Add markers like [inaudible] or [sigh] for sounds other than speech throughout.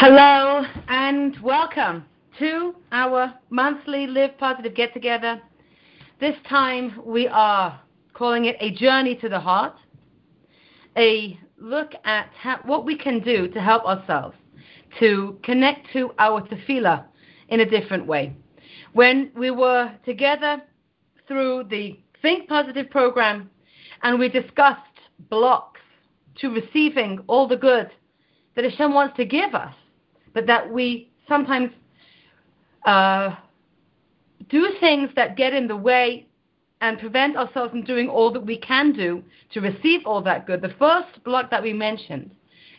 Hello and welcome to our monthly Live Positive get together. This time we are calling it a journey to the heart, a look at how, what we can do to help ourselves to connect to our tefillah in a different way. When we were together through the Think Positive program and we discussed blocks to receiving all the good that Hashem wants to give us, but that we sometimes uh, do things that get in the way and prevent ourselves from doing all that we can do to receive all that good. The first block that we mentioned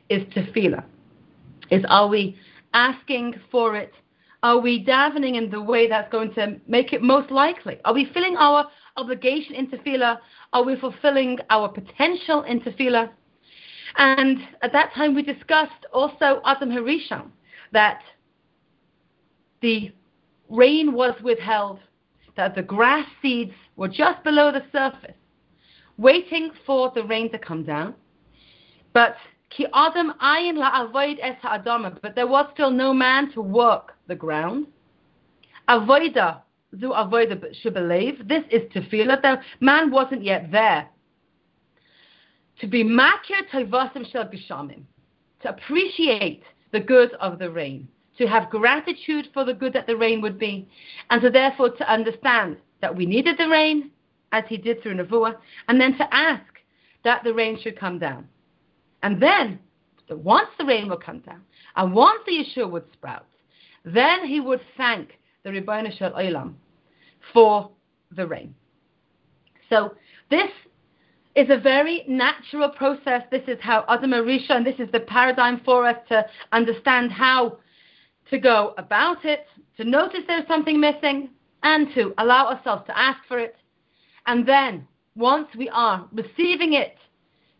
is tefillah. Is are we asking for it? Are we davening in the way that's going to make it most likely? Are we filling our obligation in tefillah? Are we fulfilling our potential in tefillah? And at that time we discussed also Adam Harishon, that the rain was withheld, that the grass seeds were just below the surface, waiting for the rain to come down. But ki adam ayin la'avoid es but there was still no man to work the ground. Avoida zu avoida believe. This is tefillah. The man wasn't yet there. To be makir tovasim shel geshamim, to appreciate the good of the rain, to have gratitude for the good that the rain would be, and to therefore to understand that we needed the rain, as he did through Nevuah, and then to ask that the rain should come down. And then, once the rain would come down, and once the Yeshua would sprout, then he would thank the Ribono Shel Olam for the rain. So this is a very natural process. This is how Adam Harishon, and this is the paradigm for us to understand how to go about it, to notice there's something missing, and to allow ourselves to ask for it. And then, once we are receiving it,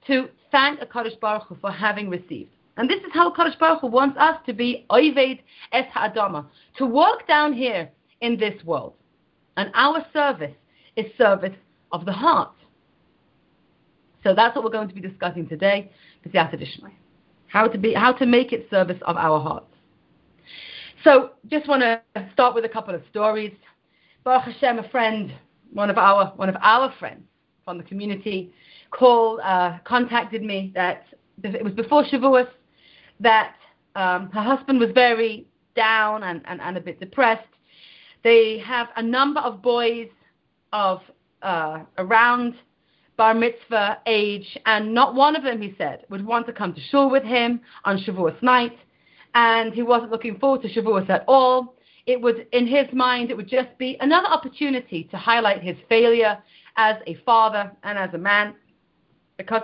to thank a Kadosh Baruch Hu for having received. And this is how Kadosh Baruch Hu wants us to be Oived Es Ha'adama, to walk down here in this world. And our service is service of the heart. So that's what we're going to be discussing today, how to be, how to make it service of our hearts. So just want to start with a couple of stories. Baruch Hashem, a friend, one of our one of our friends from the community, called, uh, contacted me that it was before Shavuos that um, her husband was very down and, and, and a bit depressed. They have a number of boys of uh, around bar mitzvah age, and not one of them, he said, would want to come to shul with him on Shavuos night, and he wasn't looking forward to Shavuos at all. It would, in his mind, it would just be another opportunity to highlight his failure as a father and as a man, because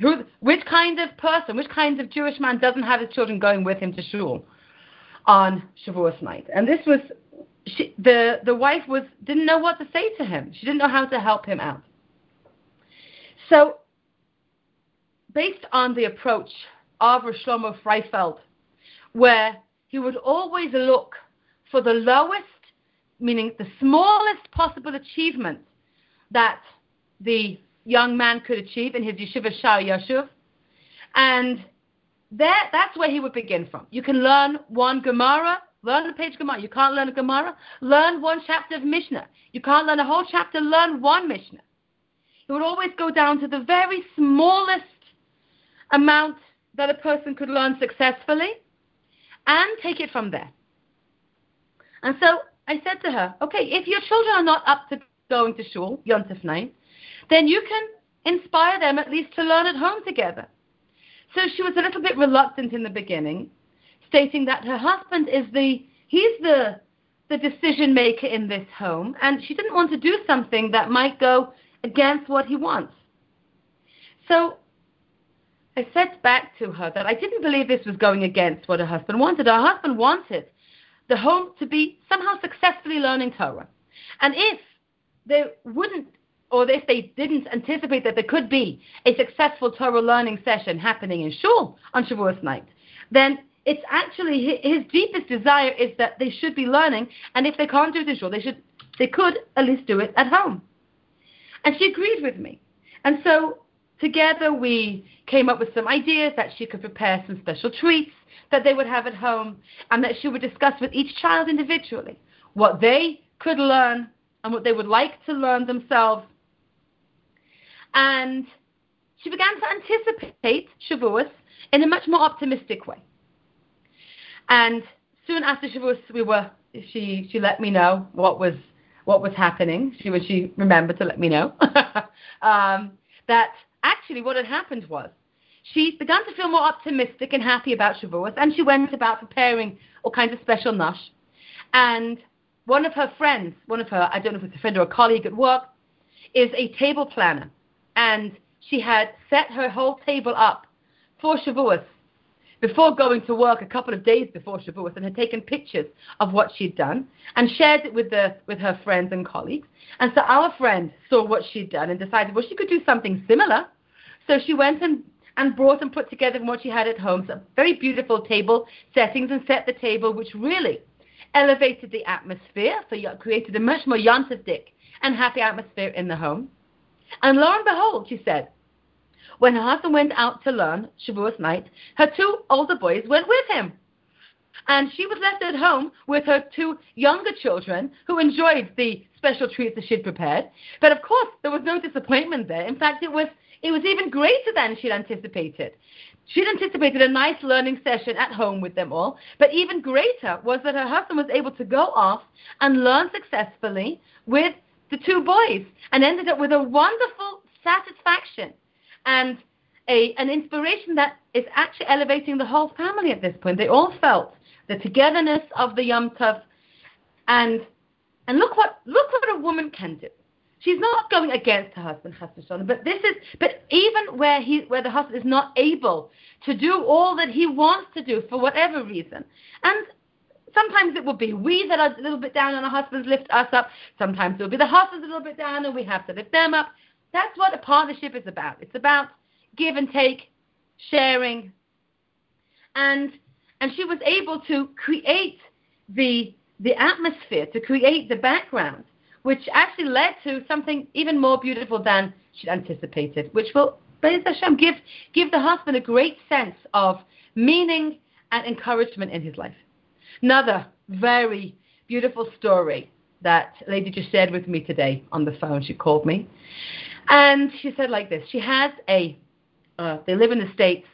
who, which kind of person, which kind of Jewish man doesn't have his children going with him to shul on Shavuos night? And this was she, the the wife was didn't know what to say to him. She didn't know how to help him out. So, based on the approach of Shlomo Freifeld, where he would always look for the lowest, meaning the smallest possible achievement that the young man could achieve in his yeshiva Sh'or Yoshuv, and that's where he would begin from. You can learn one Gemara, learn a page Gemara. You can't learn a Gemara, learn one chapter of Mishnah. You can't learn a whole chapter, learn one Mishnah. It would always go down to the very smallest amount that a person could learn successfully and take it from there. And so I said to her, okay, if your children are not up to going to shul, Yontif night, then you can inspire them at least to learn at home together. So she was a little bit reluctant in the beginning, stating that her husband is the, he's the, the decision maker in this home, and she didn't want to do something that might go against what he wants. So I said back to her that I didn't believe this was going against what her husband wanted. Her husband wanted the home to be somehow successfully learning Torah. And if they wouldn't, or if they didn't anticipate that there could be a successful Torah learning session happening in shul on Shavuos night, then it's actually his, deepest desire is that they should be learning, and if they can't do it in shul, they should, they could at least do it at home. And she agreed with me. And so together we came up with some ideas that she could prepare some special treats that they would have at home and that she would discuss with each child individually what they could learn and what they would like to learn themselves. And she began to anticipate Shavuos in a much more optimistic way. And soon after Shavuos, we were she she let me know what was what was happening. She was she remembered to let me know [laughs] um, that actually what had happened was she began to feel more optimistic and happy about Shavuos, and she went about preparing all kinds of special nash. And one of her friends, one of her, I don't know if it's a friend or a colleague at work, is a table planner. And she had set her whole table up for Shavuos before going to work a couple of days before Shavuos and had taken pictures of what she'd done and shared it with, the, with her friends and colleagues. And so our friend saw what she'd done and decided, well, she could do something similar. So she went and, and brought and put together what she had at home, some very beautiful table settings and set the table, which really elevated the atmosphere. So you created a much more yontif and happy atmosphere in the home. And lo and behold, she said, when her husband went out to learn Shavuos night, her two older boys went with him. And she was left at home with her two younger children who enjoyed the special treats that she'd prepared. But of course, there was no disappointment there. In fact, it was it was even greater than she'd anticipated. She'd anticipated a nice learning session at home with them all, but even greater was that her husband was able to go off and learn successfully with the two boys and ended up with a wonderful satisfaction and a, an inspiration that is actually elevating the whole family at this point. They all felt the togetherness of the Yom Tov, and and look what look what a woman can do. She's not going against her husband, husband, but this is but even where he where the husband is not able to do all that he wants to do for whatever reason, and sometimes it will be we that are a little bit down and our husbands lift us up. Sometimes it will be the husbands a little bit down and we have to lift them up. That's what a partnership is about. It's about give and take, sharing. And and she was able to create the the atmosphere, to create the background, which actually led to something even more beautiful than she'd anticipated, which will Hashem give give the husband a great sense of meaning and encouragement in his life. Another very beautiful story that lady just shared with me today on the phone. She called me and she said like this she has a, uh, they live in the States,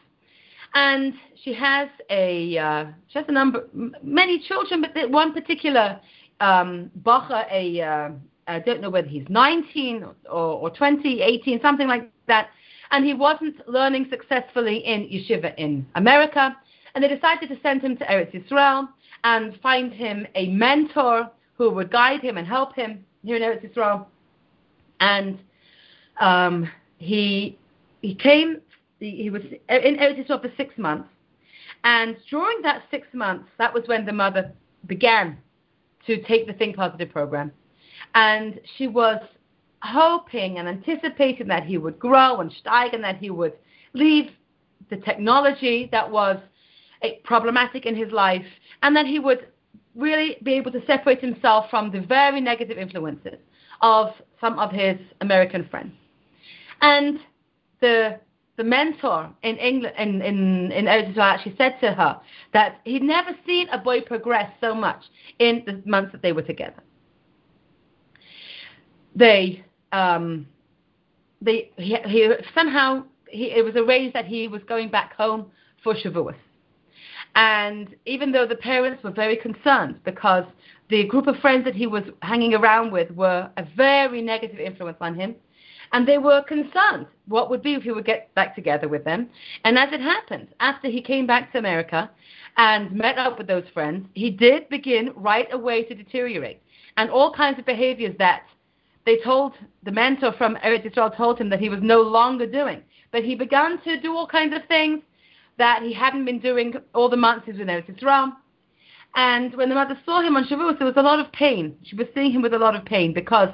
and she has a, uh, she has a number, many children, but one particular um, bacha, a, uh, I don't know whether he's 19 or, or 20, 18, something like that, and he wasn't learning successfully in yeshiva in America, and they decided to send him to Eretz Yisrael and find him a mentor who would guide him and help him here in Eretz Yisrael. And um, he he came. He was in Eretz Yisrael for six months, and during that six months, that was when the mother began to take the Think Positive program, and she was hoping and anticipating that he would grow and steig and that he would leave the technology that was problematic in his life, and that he would really be able to separate himself from the very negative influences of some of his American friends. And the the mentor in England in in in Israel actually said to her that he'd never seen a boy progress so much in the months that they were together. They um, they he, he somehow he, it was arranged that he was going back home for Shavuos. And even though the parents were very concerned because the group of friends that he was hanging around with were a very negative influence on him, and they were concerned what would be if he would get back together with them. And as it happened, after he came back to America and met up with those friends, he did begin right away to deteriorate. And all kinds of behaviors that they told the mentor from Eretz Yisrael told him that he was no longer doing. But he began to do all kinds of things that he hadn't been doing all the months he was in Eretz Yisrael. And when the mother saw him on Shavuos, there was a lot of pain. She was seeing him with a lot of pain because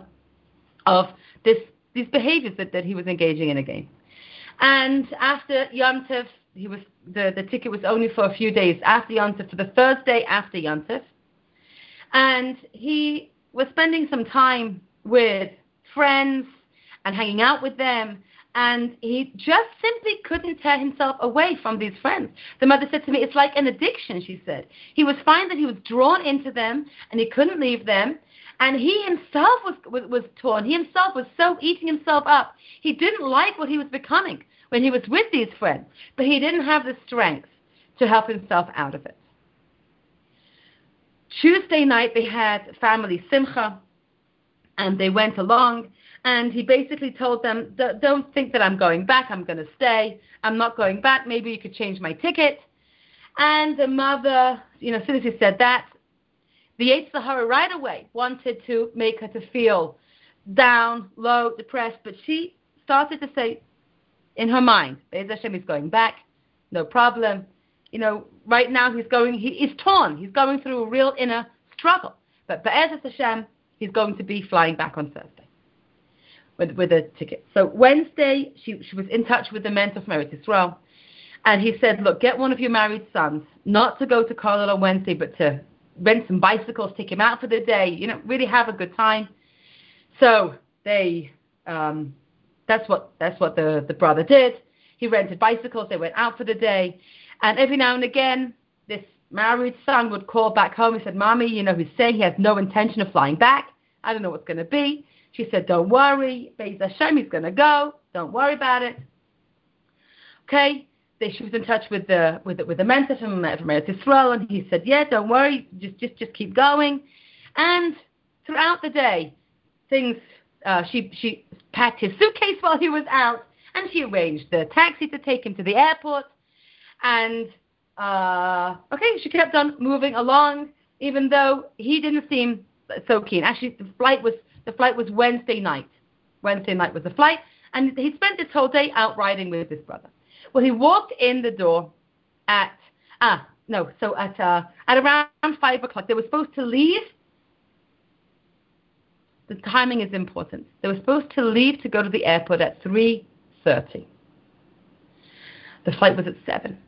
of this these behaviors that, that he was engaging in again. And after Yom Tov, he was the, the ticket was only for a few days after Yom Tov, for the Thursday after Yom Tov. And he was spending some time with friends and hanging out with them and he just simply couldn't tear himself away from these friends. The mother said to me, It's like an addiction, she said. He was fine that he was drawn into them and he couldn't leave them. And he himself was, was, was torn. He himself was so eating himself up. He didn't like what he was becoming when he was with these friends, but he didn't have the strength to help himself out of it. Tuesday night, they had family simcha, and they went along and he basically told them, don't think that I'm going back. I'm going to stay. I'm not going back. Maybe you could change my ticket. And the mother, you know, as soon as he said that, the Yetzer Hara right away wanted to make her to feel down, low, depressed, but she started to say in her mind, Be'ez Hashem is going back, no problem. You know, right now he's going, he is torn. He's going through a real inner struggle. But Be'ez Hashem, he's going to be flying back on Thursday with, with a ticket. So Wednesday, she, she was in touch with the mentor from Eretz Israel, and he said, look, get one of your married sons, not to go to Carmel on Wednesday, but to rent some bicycles, take him out for the day, you know, really have a good time. So they, um, that's what that's what the, the brother did. He rented bicycles, they went out for the day, and every now and again, this married son would call back home. He said, Mommy, you know, he's saying he has no intention of flying back. I don't know what's going to be. She said, Don't worry. Beis Hashem, he's going to go. Don't worry about it. Okay? She was in touch with the with the, with the mentor from, from Eretz Yisrael, and he said, Yeah, don't worry. Just just just keep going. And throughout the day, things, uh, she, she packed his suitcase while he was out, and she arranged the taxi to take him to the airport. And, uh, okay, she kept on moving along, even though he didn't seem so keen. Actually, the flight was the flight was Wednesday night. Wednesday night was the flight, and he spent this whole day out riding with his brother. Well, he walked in the door at ah no, so at uh, at around five o'clock. They were supposed to leave. The timing is important. They were supposed to leave to go to the airport at three thirty. The flight was at seven,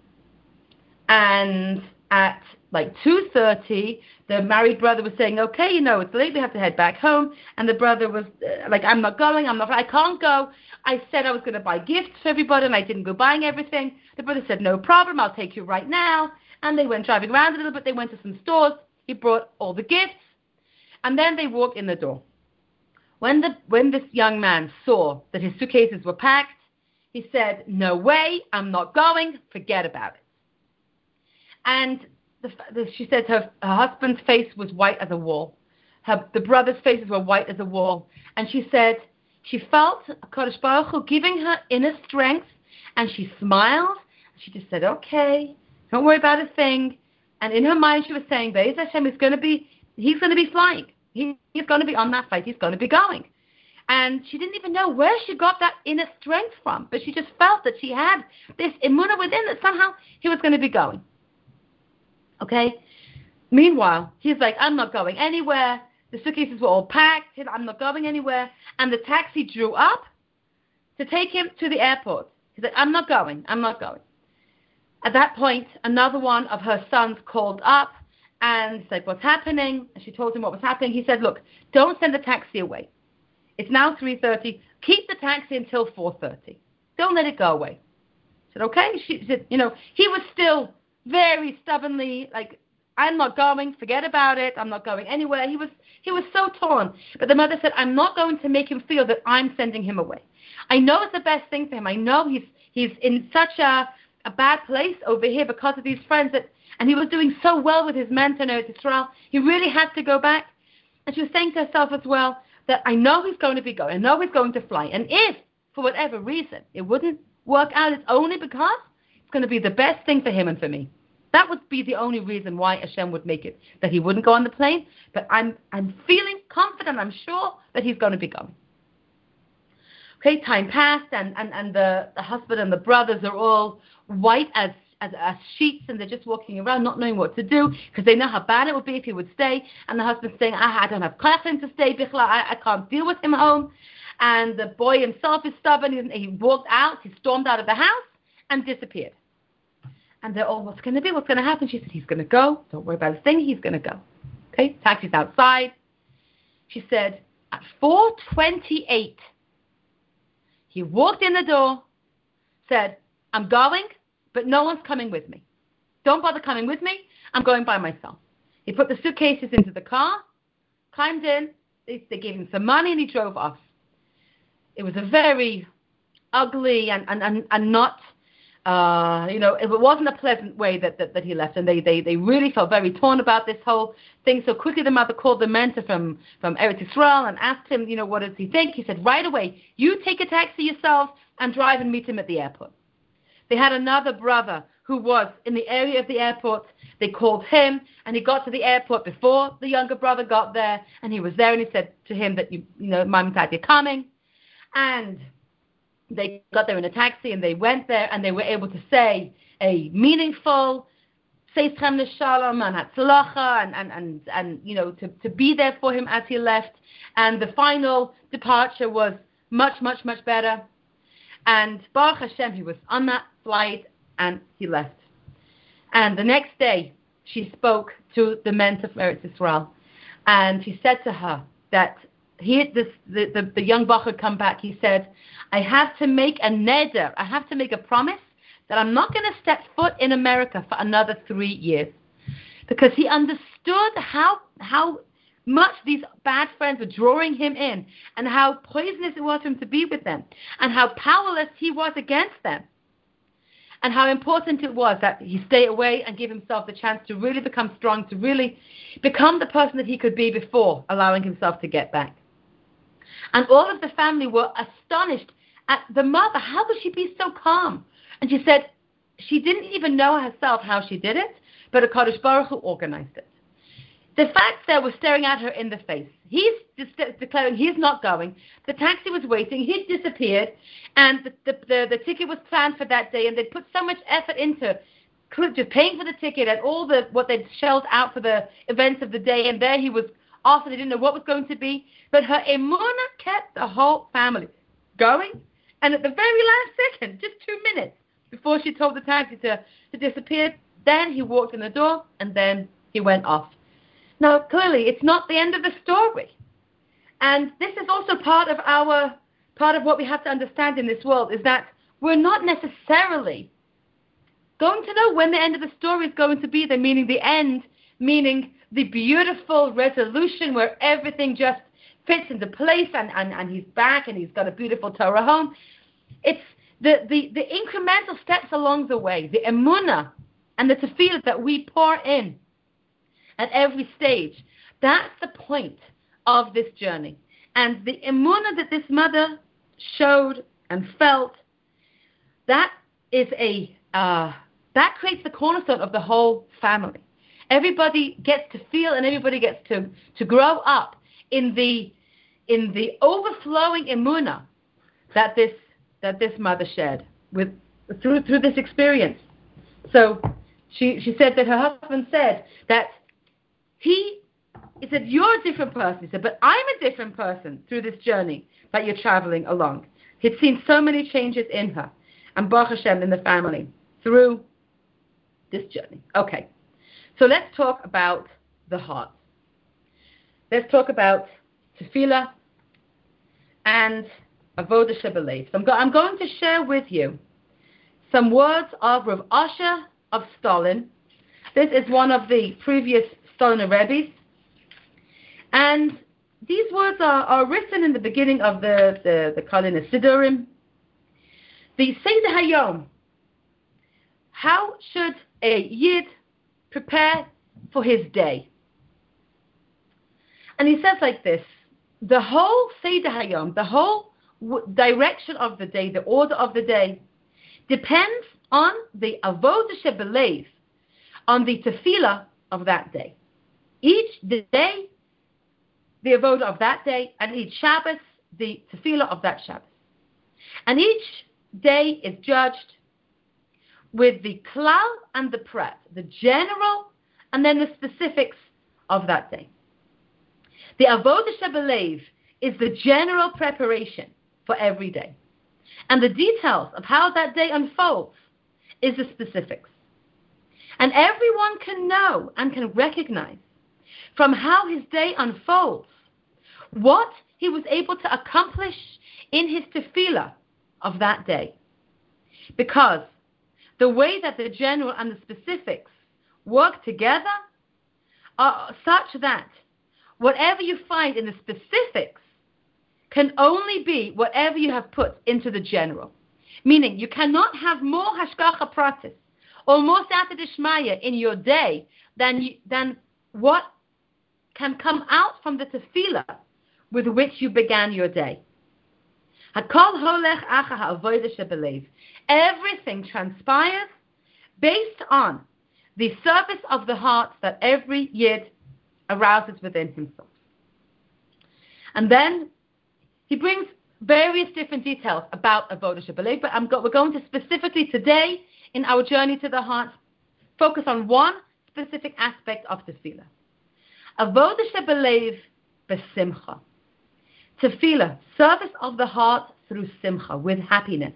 and at like 2.30, the married brother was saying, okay, you know, it's late, we have to head back home. And the brother was uh, like, I'm not going, I'm not, I can't go. I said I was going to buy gifts for everybody, and I didn't go buying everything. The brother said, no problem, I'll take you right now. And they went driving around a little bit. They went to some stores. He brought all the gifts. And then they walked in the door. When, the, when this young man saw that his suitcases were packed, he said, no way, I'm not going, forget about it. And the, the, she said her, her husband's face was white as a wall. Her, the brothers' faces were white as a wall. And she said she felt Kodesh Baruch Hu giving her inner strength, and she smiled. She just said, okay, don't worry about a thing. And in her mind, she was saying, Be'ez Hashem is going to be, he's going to be flying. He, he's going to be on that flight. He's going to be going. And she didn't even know where she got that inner strength from, but she just felt that she had this immunity within that somehow he was going to be going. Okay? Meanwhile, he's like, I'm not going anywhere. The suitcases were all packed. I'm not going anywhere. And the taxi drew up to take him to the airport. He's like, I'm not going. I'm not going. At that point, another one of her sons called up and said, What's happening? And she told him what was happening. He said, Look, don't send the taxi away. It's now 3.30. Keep the taxi until 4.30. Don't let it go away. I said, Okay. She said, You know, he was still very stubbornly like I'm not going, forget about it, I'm not going anywhere. He was he was so torn. But the mother said, I'm not going to make him feel that I'm sending him away. I know it's the best thing for him. I know he's he's in such a a bad place over here because of these friends that and he was doing so well with his mentor in Israel. He really had to go back. And she was saying to herself as well that I know he's going to be going. I know he's going to fly. And if, for whatever reason, it wouldn't work out, it's only because it's going to be the best thing for him and for me. That would be the only reason why Hashem would make it that he wouldn't go on the plane. But I'm I'm feeling confident. I'm sure that he's going to be going. Okay, time passed, and and and the the husband and the brothers are all white as as, as sheets, and they're just walking around, not knowing what to do, because they know how bad it would be if he would stay. And the husband's saying, I, I don't have classroom to stay, Bichla, I, I can't deal with him home. And the boy himself is stubborn. He, he walked out, he stormed out of the house, and disappeared. And they're all, what's going to be? What's going to happen? She said, he's going to go. Don't worry about a thing. He's going to go. Okay, taxi's outside. She said, at 428, He walked in the door, said, I'm going, but no one's coming with me. Don't bother coming with me. I'm going by myself. He put the suitcases into the car, climbed in, they, they gave him some money, and he drove off. It was a very ugly and, and, and, and not uh, you know, it wasn't a pleasant way that, that, that he left, and they, they, they really felt very torn about this whole thing. So quickly, the mother called the mentor from from Eretz Israel and asked him, you know, what does he think? He said, right away, you take a taxi yourself and drive and meet him at the airport. They had another brother who was in the area of the airport. They called him, and he got to the airport before the younger brother got there, and he was there, and he said to him that you, you know, mom and dad, you're coming, and they got there in a taxi and they went there and they were able to say a meaningful Seischem Shalom and Hatzlacha and, and, and, and, you know, to, to be there for him as he left. And the final departure was much, much, much better. And Baruch Hashem, he was on that flight and he left. And the next day, she spoke to the mentor of Eretz Israel. And he said to her that he, this, the, the, the young Bach had come back. He said, I have to make a neder. I have to make a promise that I'm not going to step foot in America for another three years. Because he understood how, how much these bad friends were drawing him in and how poisonous it was for him to be with them and how powerless he was against them and how important it was that he stay away and give himself the chance to really become strong, to really become the person that he could be before allowing himself to get back. And all of the family were astonished at the mother. How could she be so calm? And she said she didn't even know herself how she did it, but a Kadosh Baruch who organized it. The facts there were staring at her in the face. He's de- declaring he's not going. The taxi was waiting. He'd disappeared, and the, the, the, the ticket was planned for that day, and they'd put so much effort into just paying for the ticket and all the what they'd shelled out for the events of the day, and there he was and they didn't know what was going to be. But her emuna kept the whole family going. And at the very last second, just two minutes before she told the taxi to, to disappear, then he walked in the door and then he went off. Now, clearly, it's not the end of the story. And this is also part of our part of what we have to understand in this world is that we're not necessarily going to know when the end of the story is going to be there, meaning the end, meaning the beautiful resolution where everything just fits into place and, and, and he's back and he's got a beautiful Torah home. It's the, the, the incremental steps along the way, the emuna and the tefillah that we pour in at every stage. That's the point of this journey. And the emuna that this mother showed and felt, that is a uh, that creates the cornerstone of the whole family. Everybody gets to feel and everybody gets to, to grow up in the in the overflowing emuna that this that this mother shared with through through this experience. So she she said that her husband said that he he said you're a different person. He said, but I'm a different person through this journey that you're traveling along. He'd seen so many changes in her and Baruch Hashem in the family through this journey. Okay, so let's talk about the heart. Let's talk about tefillah and avodah shebelev. So I'm, go- I'm going to share with you some words of Rav Asher of Stolin. This is one of the previous Stolin Rebbe's. And these words are, are written in the beginning of the, the, the Karlin Sidurim. The Seder Hayom. How should a Yid prepare for his day? And he says like this the whole Seder Hayom, the whole w- direction of the day, the order of the day, depends on the Avodah Shebelev, on the tefillah of that day. Each day, the Avodah of that day, and each Shabbos, the tefillah of that Shabbos. And each day is judged with the klal and the prat, the general and then the specifics of that day. The Avodah Shebelev is the general preparation for every day. And the details of how that day unfolds is the specifics. And everyone can know and can recognize from how his day unfolds what he was able to accomplish in his tefillah of that day. Because the way that the general and the specifics work together are such that whatever you find in the specifics can only be whatever you have put into the general. Meaning, you cannot have more hashgacha pratis or more siyata dishmaya in your day than, you, than what can come out from the tefillah with which you began your day. Everything transpires based on the service of the heart that every yid arouses within himself. And then he brings various different details about Avodah Shebelev, but go- we're going to specifically today in our journey to the heart focus on one specific aspect of tefillah. Avodah Shebelev besimcha. Tefillah, service of the heart through simcha, with happiness,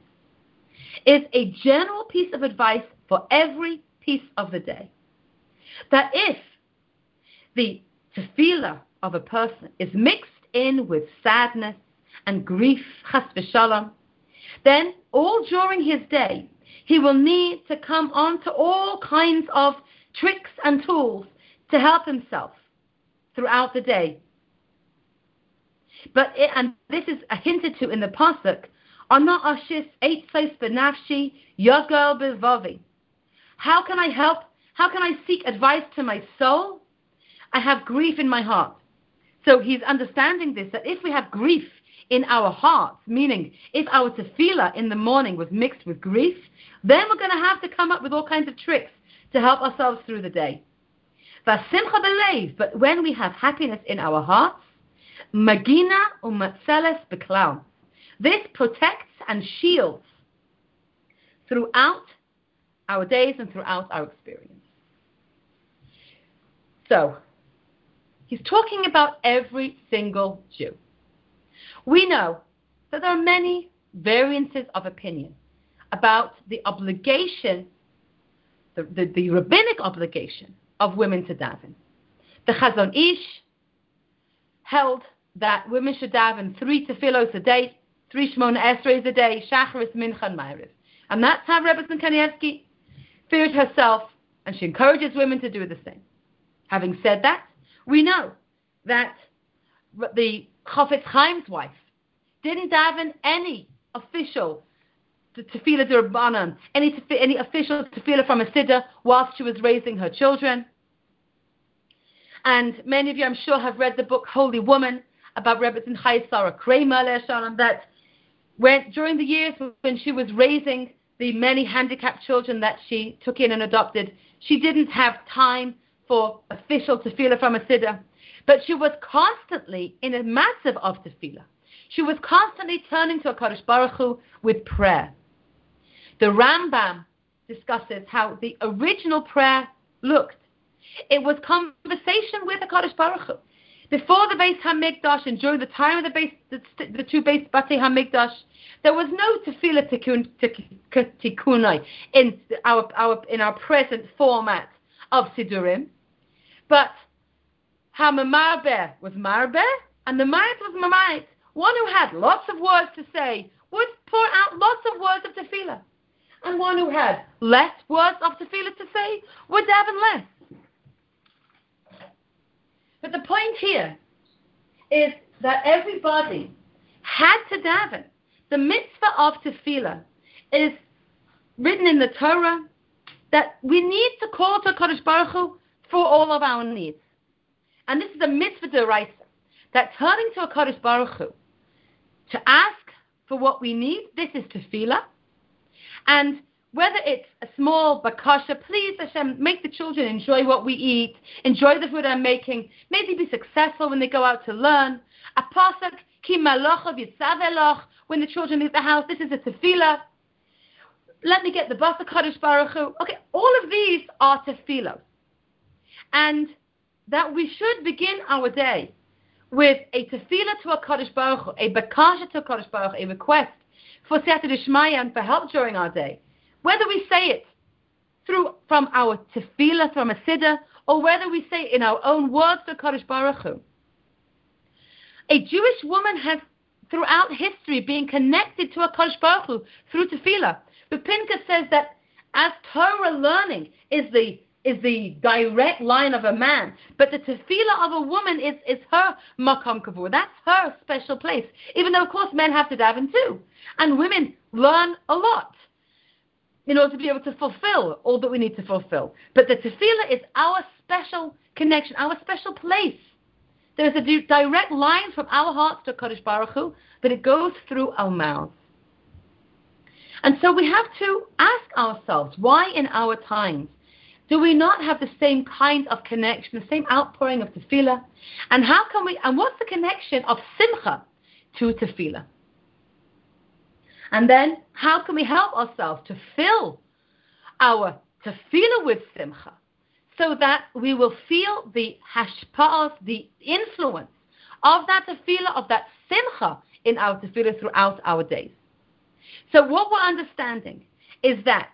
is a general piece of advice for every piece of the day. That if the tefillah of a person is mixed in with sadness and grief, chas v'shalom, then all during his day he will need to come on to all kinds of tricks and tools to help himself throughout the day. But it, and this is hinted to in the pasuk, Ana ashis eitzos benafshi yagel bevavi. How can I help? How can I seek advice to my soul? I have grief in my heart. So he's understanding this that if we have grief in our hearts, meaning if our tefillah in the morning was mixed with grief, then we're going to have to come up with all kinds of tricks to help ourselves through the day. But when we have happiness in our hearts, magina umatzeles beklau. This protects and shields throughout our days and throughout our experience. So, he's talking about every single Jew. We know that there are many variances of opinion about the obligation, the, the, the rabbinic obligation of women to daven. The Chazon Ish held that women should daven three tefillos a day, three Shemona Esrei a day, Shacharis, Mincha, and Ma'ariv. And that's how Rebbe Kanievsky feared herself, and she encourages women to do the same. Having said that, we know that the Chofetz Chaim's wife didn't daven any official tefillah derbanan, any any official tefillah from a siddur whilst she was raising her children. And many of you, I'm sure, have read the book Holy Woman about Rebbetzin Chaya Sarah Kramer that when during the years when she was raising the many handicapped children that she took in and adopted, she didn't have time for official tefillah from a siddur, but she was constantly in a massive of tefillah. She was constantly turning to a Kadosh Baruch Hu with prayer. The Rambam discusses how the original prayer looked. It was conversation with the Kadosh Baruch Hu. Before the Beis Hamikdash and during the time of the base, the, the two base Batei Hamikdash, there was no tefillah tikkun, tikkunai in our, our in our present format of sidurim, but Hamamarbe was marbe and the Mayat was mamayit. One who had lots of words to say would pour out lots of words of tefillah, and one who had less words of tefillah to say would daven less. But the point here is that everybody had to daven. The mitzvah of tefillah is written in the Torah that we need to call to Kodesh Baruch Hu for all of our needs. And this is a mitzvah deraisa, that turning to a Kadosh Baruch Hu to ask for what we need, this is tefillah. And whether it's a small bakasha, please Hashem, make the children enjoy what we eat, enjoy the food I'm making, maybe be successful when they go out to learn. A pasuk, ki malocha when the children leave the house, this is a tefillah. Let me get the basa Kadosh baruch Hu. Okay, all of these are tefillah. And that we should begin our day with a tefillah to a Kadosh Baruch a bakasha to a Kadosh Baruch a request for Dishmaya and for help during our day. Whether we say it through from our tefillah, from a siddur, or whether we say it in our own words to Kadosh Baruch Hu. A Jewish woman has throughout history been connected to a Kodesh Baruch Hu through tefillah. But Pinchas says that as Torah learning is the is the direct line of a man, but the tefillah of a woman is, is her makom kavur. That's her special place. Even though, of course, men have to daven too, and women learn a lot in order to be able to fulfill all that we need to fulfill. But the tefillah is our special connection, our special place. There's a direct line from our hearts to Kodesh Baruch Hu, but it goes through our mouths. And so we have to ask ourselves, why in our times do we not have the same kind of connection, the same outpouring of tefillah? And how can we, and what's the connection of simcha to tefillah? And then, how can we help ourselves to fill our tefillah with simcha so that we will feel the hashpa'as, the influence of that tefillah, of that simcha in our tefillah throughout our days? So, what we're understanding is that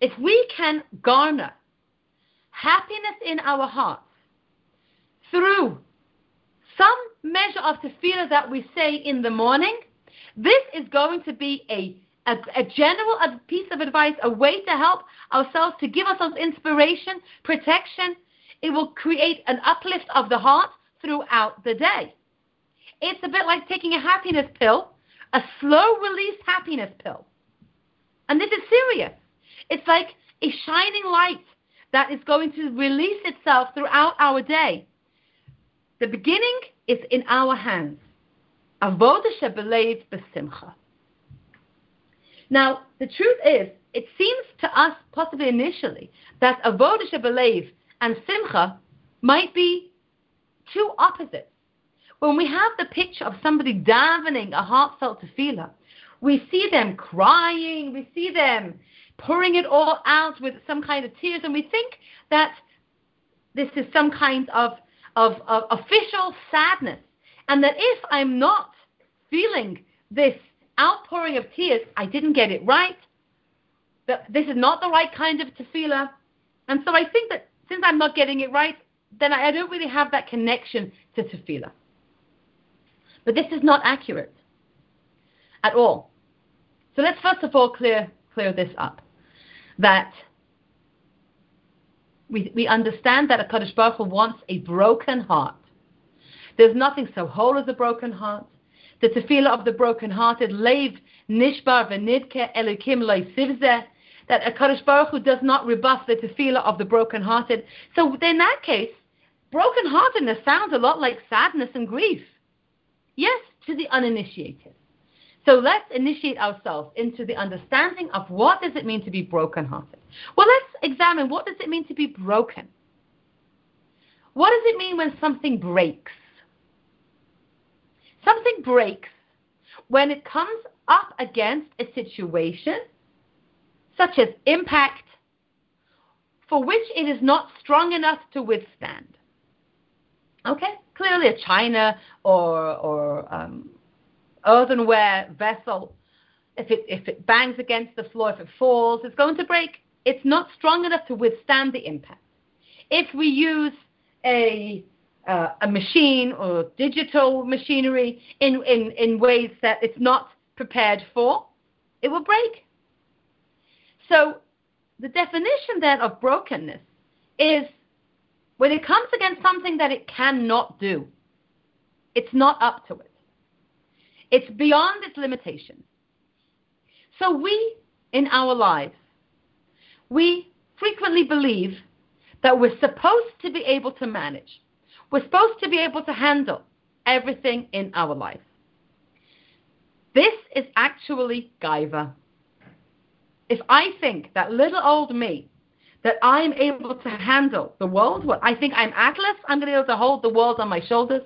if we can garner happiness in our hearts through some measure of tefillah that we say in the morning, this is going to be a, a, a general a piece of advice, a way to help ourselves, to give ourselves inspiration, protection. It will create an uplift of the heart throughout the day. It's a bit like taking a happiness pill, a slow release happiness pill. And this is serious. It's like a shining light that is going to release itself throughout our day. The beginning is in our hands. Avodah shebelev besimcha. Now, the truth is, it seems to us, possibly initially, that avodah shebelev and simcha might be two opposites. When we have the picture of somebody davening a heartfelt tefillah, we see them crying, we see them pouring it all out with some kind of tears, and we think that this is some kind of, of, of official sadness, and that if I'm not feeling this outpouring of tears, I didn't get it right, that this is not the right kind of tefillah, and so I think that since I'm not getting it right, then I don't really have that connection to tefillah. But this is not accurate at all. So let's first of all clear clear this up that we, we understand that a Kadosh Baruch Hu wants a broken heart. There's nothing so whole as a broken heart. The tefillah of the broken-hearted, leiv nishbar v'nidke elukim sivzeh, that a Kadosh Baruch Hu does not rebuff the tefillah of the broken-hearted. So in that case, broken-heartedness sounds a lot like sadness and grief. Yes, to the uninitiated. So let's initiate ourselves into the understanding of what does it mean to be brokenhearted. Well, let's examine what does it mean to be broken. What does it mean when something breaks? Something breaks when it comes up against a situation such as impact for which it is not strong enough to withstand. Okay, clearly a china or or um, earthenware vessel, if it, if it bangs against the floor, if it falls, it's going to break. It's not strong enough to withstand the impact. If we use a, uh, a machine or digital machinery in, in, in ways that it's not prepared for, it will break. So the definition then of brokenness is when it comes against something that it cannot do, it's not up to it. It's beyond its limitations. So we, in our lives, we frequently believe that we're supposed to be able to manage. We're supposed to be able to handle everything in our life. This is actually gaiva. If I think that little old me, that I'm able to handle the world, what I think I'm Atlas, I'm going to be able to hold the world on my shoulders,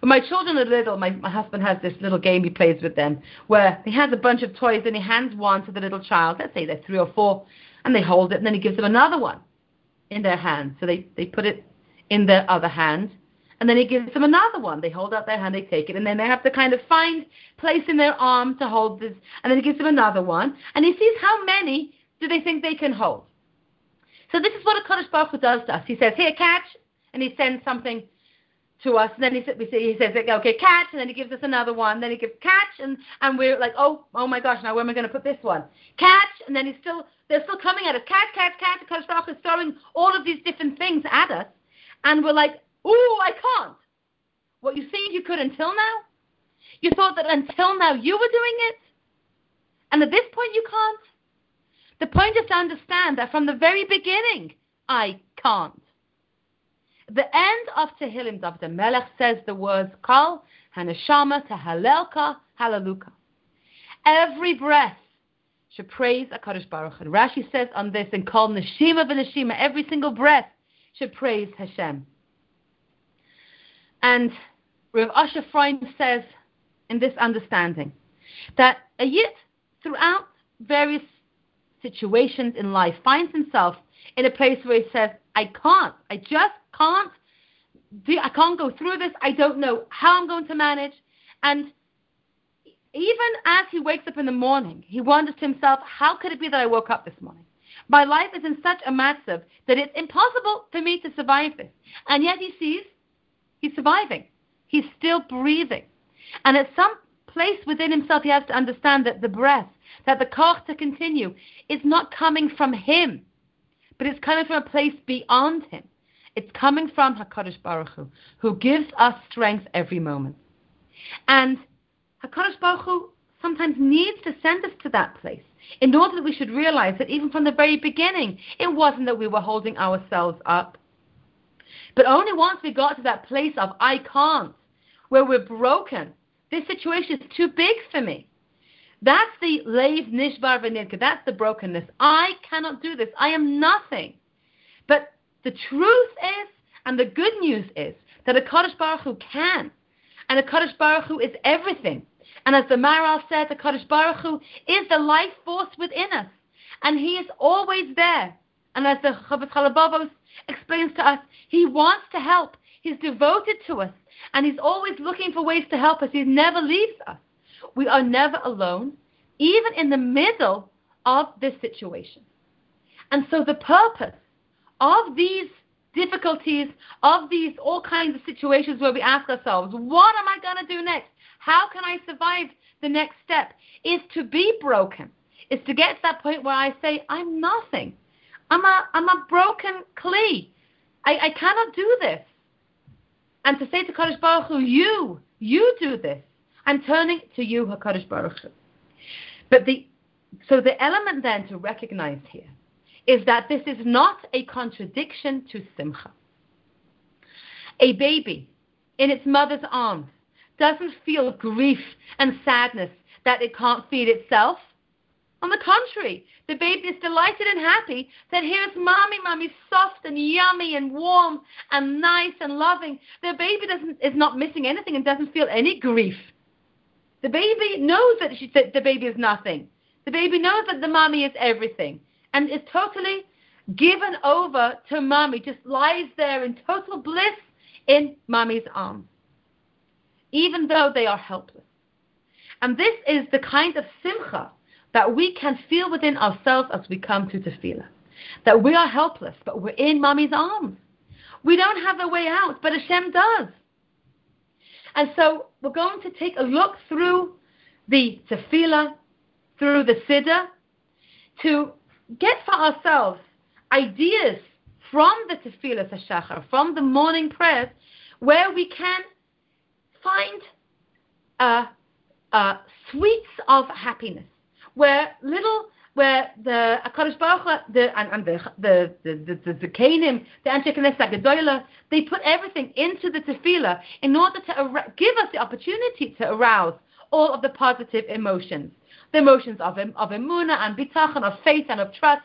when my children are little, my, my husband has this little game he plays with them where he has a bunch of toys and he hands one to the little child. Let's say they're three or four, and they hold it, and then he gives them another one in their hand. So they, they put it in their other hand, and then he gives them another one. They hold out their hand, they take it, and then they have to kind of find place in their arm to hold this, and then he gives them another one, and he sees how many do they think they can hold. So this is what a Kadosh Baruch does to us. He says, here, catch, and he sends something to us. And then he, he says, okay, catch, and then he gives us another one. Then he gives catch, and, and we're like, oh, oh my gosh, now where am I going to put this one? Catch, and then he's still, they're still coming at us. Catch, catch, catch. Because Baruch is throwing all of these different things at us, and we're like, ooh, I can't. What you think you could until now? You thought that until now you were doing it, and at this point you can't. The point is to understand that from the very beginning, I can't. The end of Tehillim, David Melech says the words Kal, Haneshama, Tehalelka, Hallelujah. Every breath should praise HaKadosh Baruch And Rashi says on this in Kal Neshima v'Neshima, every single breath should praise Hashem. And Rav Asher Freund says in this understanding that a yid throughout various situations in life finds himself in a place where he says, I can't, I just can't I can't go through this. I don't know how I'm going to manage. And even as he wakes up in the morning, he wonders to himself, how could it be that I woke up this morning? My life is in such a massive that it's impossible for me to survive this. And yet he sees he's surviving. He's still breathing. And at some place within himself, he has to understand that the breath, that the koch to continue, is not coming from him, but it's coming from a place beyond him. It's coming from HaKadosh Baruch Hu, who gives us strength every moment. And HaKadosh Baruch Hu sometimes needs to send us to that place in order that we should realize that even from the very beginning, it wasn't that we were holding ourselves up. But only once we got to that place of I can't, where we're broken, this situation is too big for me. That's the leiv nishbar v'nidka. That's the brokenness. I cannot do this. I am nothing. But the truth is, and the good news is, that a Kadosh Baruch Hu can. And a Kadosh Baruch Hu is everything. And as the Maharal said, the Kadosh Baruch Hu is the life force within us. And he is always there. And as the Chovos Halevavos explains to us, he wants to help. He's devoted to us. And he's always looking for ways to help us. He never leaves us. We are never alone, even in the middle of this situation. And so the purpose of these difficulties, of these all kinds of situations where we ask ourselves, what am I going to do next? How can I survive the next step? Is to be broken. Is to get to that point where I say, I'm nothing. I'm a, I'm a broken kli. I, I cannot do this. And to say to Kadosh Baruch Hu, you, you do this. I'm turning to you, HaKadosh Baruch Hu. But the, so the element then to recognize here is that this is not a contradiction to simcha. A baby in its mother's arms doesn't feel grief and sadness that it can't feed itself. On the contrary, the baby is delighted and happy that here's mommy, mommy, soft and yummy and warm and nice and loving. The baby doesn't is not missing anything and doesn't feel any grief. The baby knows that, she, the baby is nothing. The baby knows that the mommy is everything and is totally given over to mommy, just lies there in total bliss in mommy's arms, even though they are helpless. And this is the kind of simcha that we can feel within ourselves as we come to tefillah. That we are helpless, but we're in mommy's arms. We don't have a way out, but Hashem does. And so we're going to take a look through the tefillah, through the siddur, to get for ourselves ideas from the Tefillah Hashachar, from the morning prayers, where we can find uh, uh, sweets of happiness, where little, where the Hakadosh Baruch the and, and the the the the, the the Anshe Knesset they put everything into the Tefillah in order to ar- give us the opportunity to arouse all of the positive emotions the emotions of, of emuna and bitachon, of faith and of trust,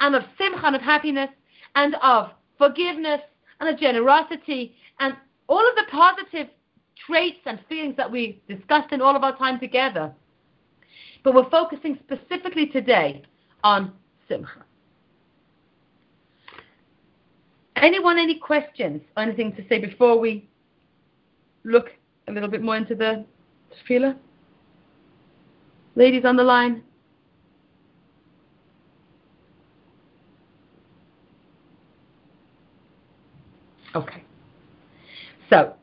and of simcha and of happiness, and of forgiveness and of generosity, and all of the positive traits and feelings that we discussed in all of our time together. But we're focusing specifically today on simcha. Anyone, any questions or anything to say before we look a little bit more into the tefillah? Ladies on the line. Okay. So,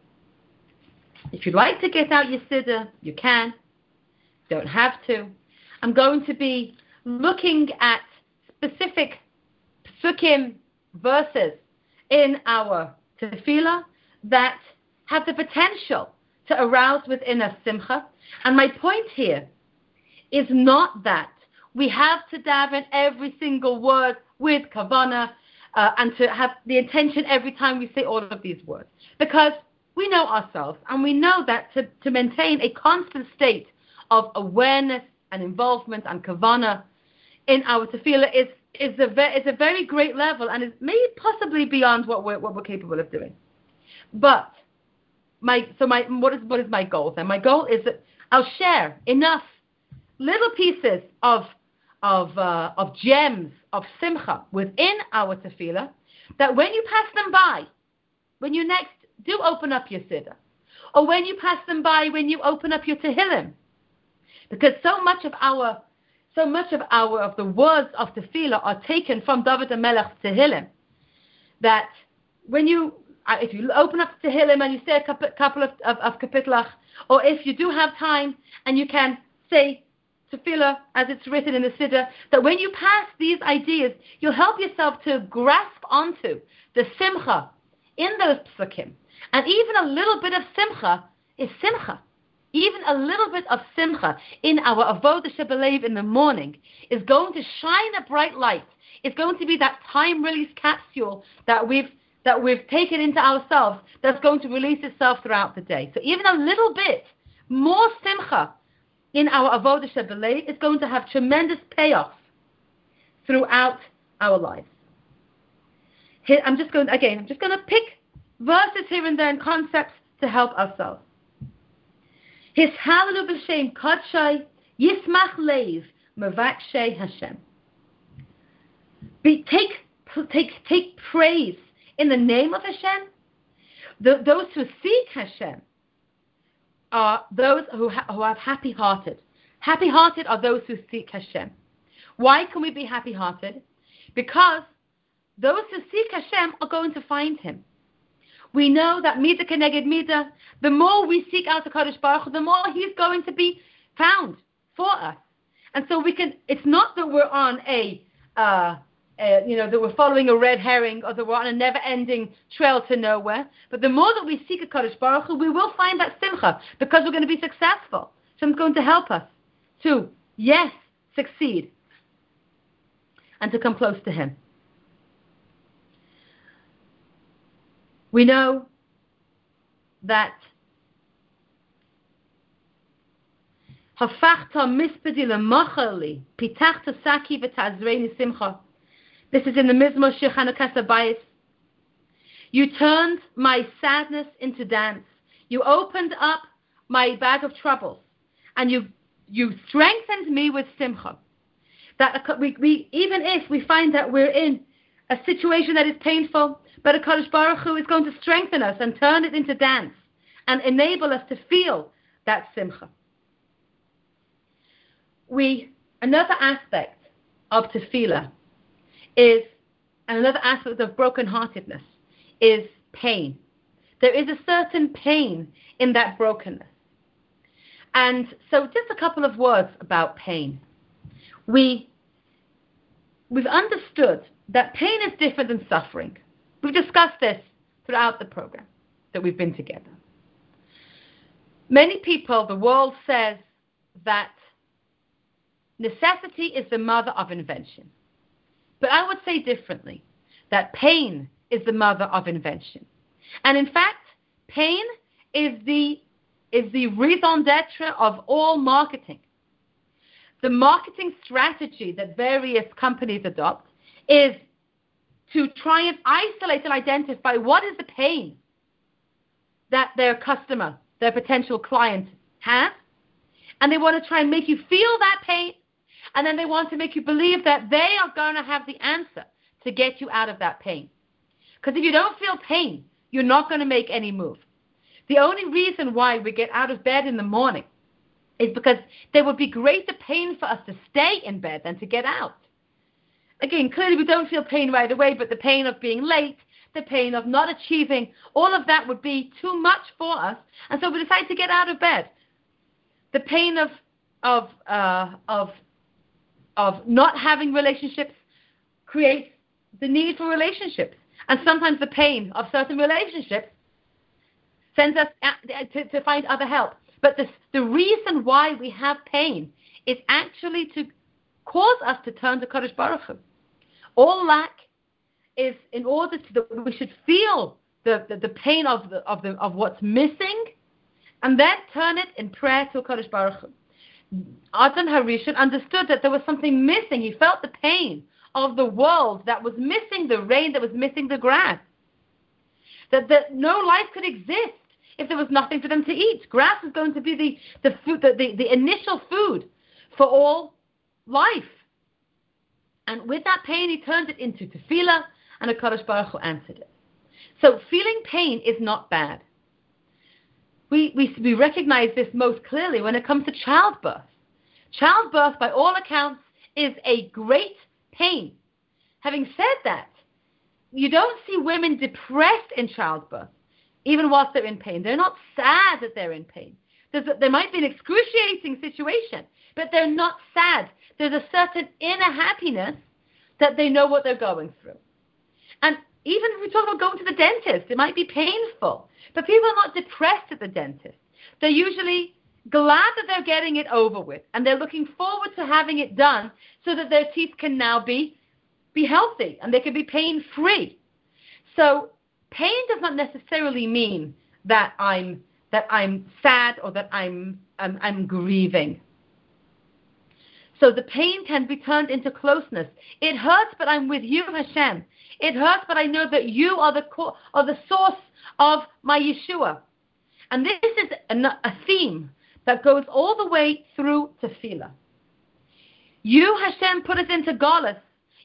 if you'd like to get out your siddur, you can. Don't have to. I'm going to be looking at specific psukim verses in our tefillah that have the potential to arouse within us simcha. And my point here is not that we have to daven every single word with kavana uh, and to have the intention every time we say all of these words. Because we know ourselves and we know that to, to maintain a constant state of awareness and involvement and kavana in our tefillah is is a ve- is a very great level and is maybe possibly be beyond what we're what we're capable of doing. But my so my what is what is my goal then? My goal is that I'll share enough little pieces of of uh, of gems of simcha within our tefillah that when you pass them by, when you next do open up your siddur, or when you pass them by when you open up your tehillim, because so much of our so much of our of the words of tefillah are taken from David HaMelech's tehillim that when you uh, if you open up tehillim and you say a couple of, of, of kapitlach, or if you do have time and you can say tefillah as it's written in the siddur, that when you pass these ideas, you'll help yourself to grasp onto the simcha in those psukim. And even a little bit of simcha is simcha. Even a little bit of simcha in our avodah shebelev in the morning is going to shine a bright light. It's going to be that time release capsule that we've that we've taken into ourselves that's going to release itself throughout the day. So even a little bit more simcha in our avodah shebelev is going to have tremendous payoff throughout our lives. Here, I'm just going again. I'm just going to pick verses here and there and concepts to help ourselves. His hallelu b'shem kadshay yismach leiv mevakshay Hashem. Be, take, take, take praise in the name of Hashem. The, those who seek Hashem are those who, ha- who have happy hearted. Happy hearted are those who seek Hashem. Why can we be happy hearted? Because those who seek Hashem are going to find Him. We know that Mida Keneged Mida, the more we seek out the Kadosh Baruch Hu, the more He's going to be found for us. And so we can, it's not that we're on a, uh, uh, you know, that we're following a red herring or that we're on a never-ending trail to nowhere. But the more that we seek a Kadosh Baruch Hu, we will find that simcha because we're going to be successful. So it's going to help us to, yes, succeed and to come close to Him. We know that this is in the Mizmor Shir Bayis. You turned my sadness into dance. You opened up my bag of troubles, and you you strengthened me with simcha. That we, we even if we find that we're in a situation that is painful, but a Kadosh Baruch Hu is going to strengthen us and turn it into dance and enable us to feel that simcha. We another aspect of tefillah is and another aspect of brokenheartedness is pain. There is a certain pain in that brokenness. And so just a couple of words about pain. We we've understood that pain is different than suffering. We've discussed this throughout the program that we've been together. Many people, the world says that necessity is the mother of invention. But I would say differently that pain is the mother of invention. And in fact, pain is the, is the raison d'etre of all marketing. The marketing strategy that various companies adopt is to try and isolate and identify what is the pain that their customer, their potential client has. And they want to try and make you feel that pain and then they want to make you believe that they are going to have the answer to get you out of that pain. Because if you don't feel pain, you're not going to make any move. The only reason why we get out of bed in the morning is because there would be greater pain for us to stay in bed than to get out. Again, clearly we don't feel pain right away, but the pain of being late, the pain of not achieving, all of that would be too much for us. And so we decide to get out of bed. The pain of of uh, of of not having relationships creates the need for relationships, and sometimes the pain of certain relationships sends us to, to find other help. But the, the reason why we have pain is actually to cause us to turn to Kadosh Baruch Hu. All lack is in order to that we should feel the, the, the, pain of the, of the of what's missing, and then turn it in prayer to Kadosh Baruch Hu. Adam Harishon understood that there was something missing. He felt the pain of the world that was missing the rain, that was missing the grass. That, that no life could exist if there was nothing for them to eat. Grass is going to be the, the, food, the, the, the initial food for all life. And with that pain, he turned it into tefillah, and a Kadosh Baruch Hu answered it. So feeling pain is not bad. We, we, we recognize this most clearly when it comes to childbirth. Childbirth, by all accounts, is a great pain. Having said that, you don't see women depressed in childbirth, even whilst they're in pain. They're not sad that they're in pain. A, there might be an excruciating situation, but they're not sad. There's a certain inner happiness that they know what they're going through. And even if we talk about going to the dentist, it might be painful. But people are not depressed at the dentist. They're usually glad that they're getting it over with and they're looking forward to having it done so that their teeth can now be be healthy and they can be pain free. So pain does not necessarily mean that I'm that I'm sad or that I'm I'm, I'm grieving. So the pain can be turned into closeness. It hurts, but I'm with you, Hashem. It hurts, but I know that you are the co- are the source of my Yeshua. And this is a, theme that goes all the way through Tefillah. You, Hashem, put us into Galus.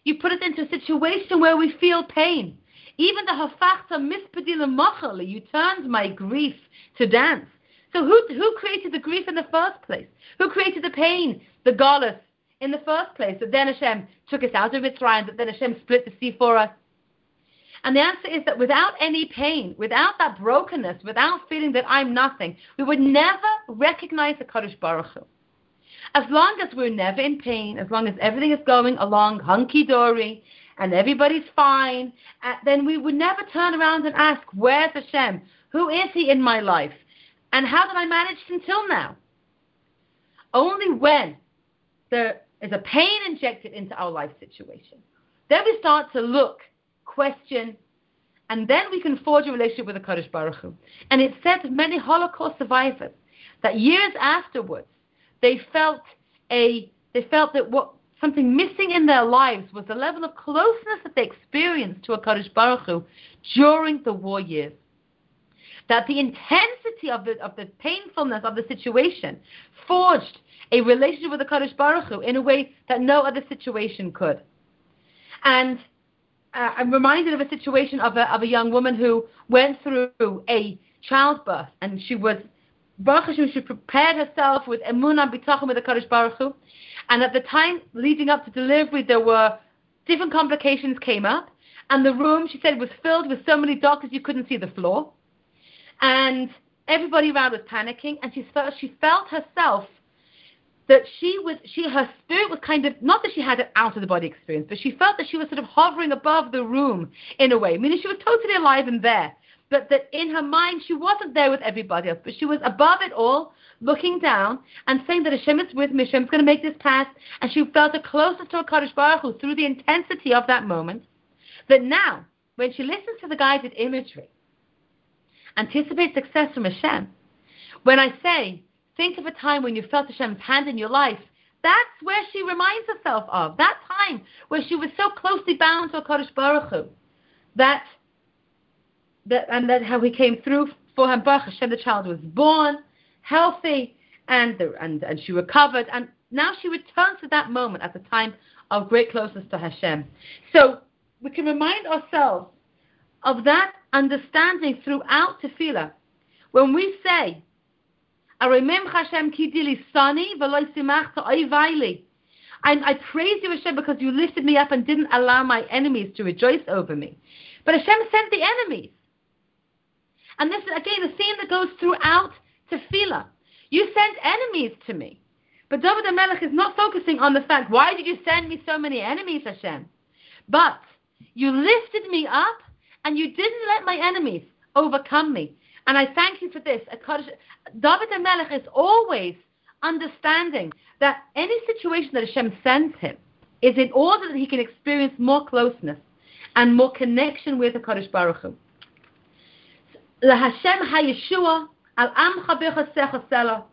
You put us into a situation where we feel pain. Even the hafachta mispadila machali, you turned my grief to dance. So who, who created the grief in the first place? Who created the pain, the galus, in the first place? That then Hashem took us out of Mitzrayim, that then Hashem split the sea for us. And the answer is that without any pain, without that brokenness, without feeling that I'm nothing, we would never recognize the Kadosh Baruch Hu. As long as we're never in pain, as long as everything is going along hunky dory, and everybody's fine, uh, then we would never turn around and ask, Where's Hashem? Who is He in my life? And how did I manage until now? Only when there is a pain injected into our life situation, then we start to look question, and then we can forge a relationship with the Kadosh Baruch Hu. And it said of many Holocaust survivors that years afterwards they felt a they felt that what something missing in their lives was the level of closeness that they experienced to a Kadosh Baruch Hu during the war years. That the intensity of the of the painfulness of the situation forged a relationship with the Kadosh Baruch Hu in a way that no other situation could. And uh, I'm reminded of a situation of a, of a young woman who went through a childbirth and she was Baruch Hashem, she prepared herself with emunah bitachon with the Kadosh Baruch Hu, and at the time leading up to delivery, there were different complications came up, and the room she said was filled with so many doctors you couldn't see the floor, and everybody around was panicking, and she felt she felt herself that she was she her spirit was kind of not that she had an out of the body experience, but she felt that she was sort of hovering above the room in a way, meaning she was totally alive and there. But that in her mind she wasn't there with everybody else, but she was above it all, looking down and saying that Hashem is with me, Hashem's going to make this pass, and she felt the closest to HaKadosh Baruch Hu through the intensity of that moment. That now, when she listens to the guided imagery, anticipate success from Hashem. When I say Think of a time when you felt Hashem's hand in your life. That's where she reminds herself of. That time where she was so closely bound to a Kadosh Baruch Hu. That, that, and that how he came through for him. Baruch Hashem, the child was born, healthy, and, the, and, and she recovered. And now she returns to that moment at the time of great closeness to Hashem. So we can remind ourselves of that understanding throughout Tefillah. When we say, Hashem I, I praise you, Hashem, because you lifted me up and didn't allow my enemies to rejoice over me. But Hashem sent the enemies. And this is, again, a theme that goes throughout Tefillah. You sent enemies to me. But David Melech is not focusing on the fact, why did you send me so many enemies, Hashem? But you lifted me up and you didn't let my enemies overcome me. And I thank you for this. David Melech is always understanding that any situation that Hashem sends him is in order that he can experience more closeness and more connection with the Kadosh Baruch Hu. LaHashem HaYeshua al amcha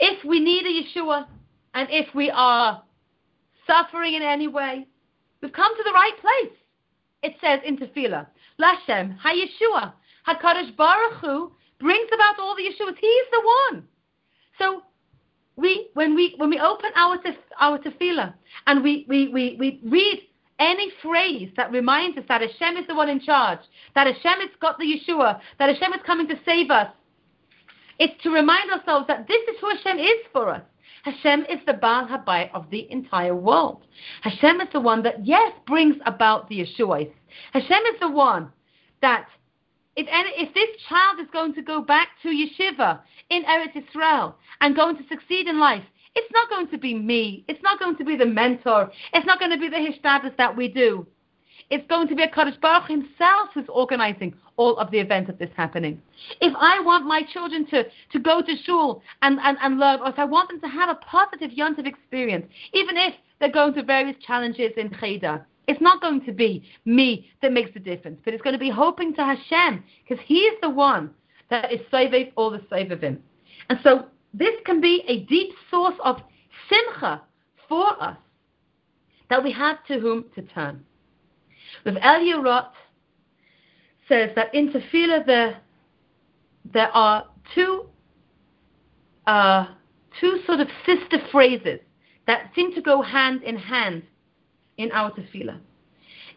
If we need a Yeshua, and if we are suffering in any way, we've come to the right place. It says in Tefillah, LaHashem HaYeshua HaKadosh Baruch Hu brings about all the Yeshuas. He's the one. So we, when we when we open our tef, our tefillah and we, we, we, we read any phrase that reminds us that Hashem is the one in charge, that Hashem has got the Yeshua, that Hashem is coming to save us, it's to remind ourselves that this is who Hashem is for us. Hashem is the Baal Habayit of the entire world. Hashem is the one that, yes, brings about the Yeshua. Hashem is the one that if, any, if this child is going to go back to yeshiva in Eretz Israel and going to succeed in life, it's not going to be me. It's not going to be the mentor. It's not going to be the hishtadlus that we do. It's going to be a Kadosh Baruch himself who's organizing all of the events of this happening. If I want my children to, to go to shul and, and, and learn, or if I want them to have a positive yontiv experience, even if they're going through various challenges in Cheda, it's not going to be me that makes the difference, but it's going to be hoping to Hashem, because He is the one that is saving all the savivim. And so this can be a deep source of simcha for us that we have to whom to turn. With Elia Roth says that in Tefillah there, there are two uh, two sort of sister phrases that seem to go hand in hand in our tefillah.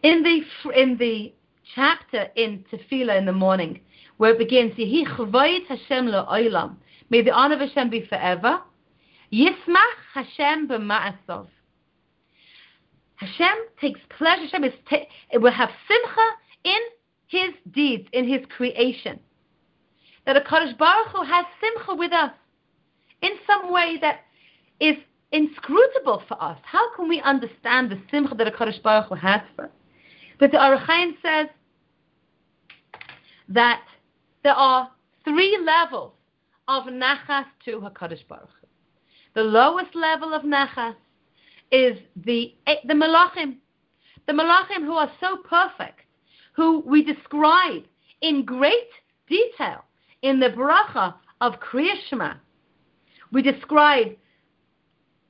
In the in the chapter in tefillah in the morning, where it begins, Yehi chvayit Hashem la'olam, may the honor of Hashem be forever. Yismach Hashem b'ma'asov. Hashem takes pleasure. Hashem is it will have simcha in His deeds, in His creation. That a Kadosh Baruch Hu has simcha with us in some way that is inscrutable for us. How can we understand the simcha that a Kadosh Baruch Hu has for us? But the Orach Chaim says that there are three levels of nachas to Hakadosh Baruch Hu. The lowest level of nachas is the eh, the malachim, the malachim who are so perfect, who we describe in great detail in the bracha of Kriyashma. We describe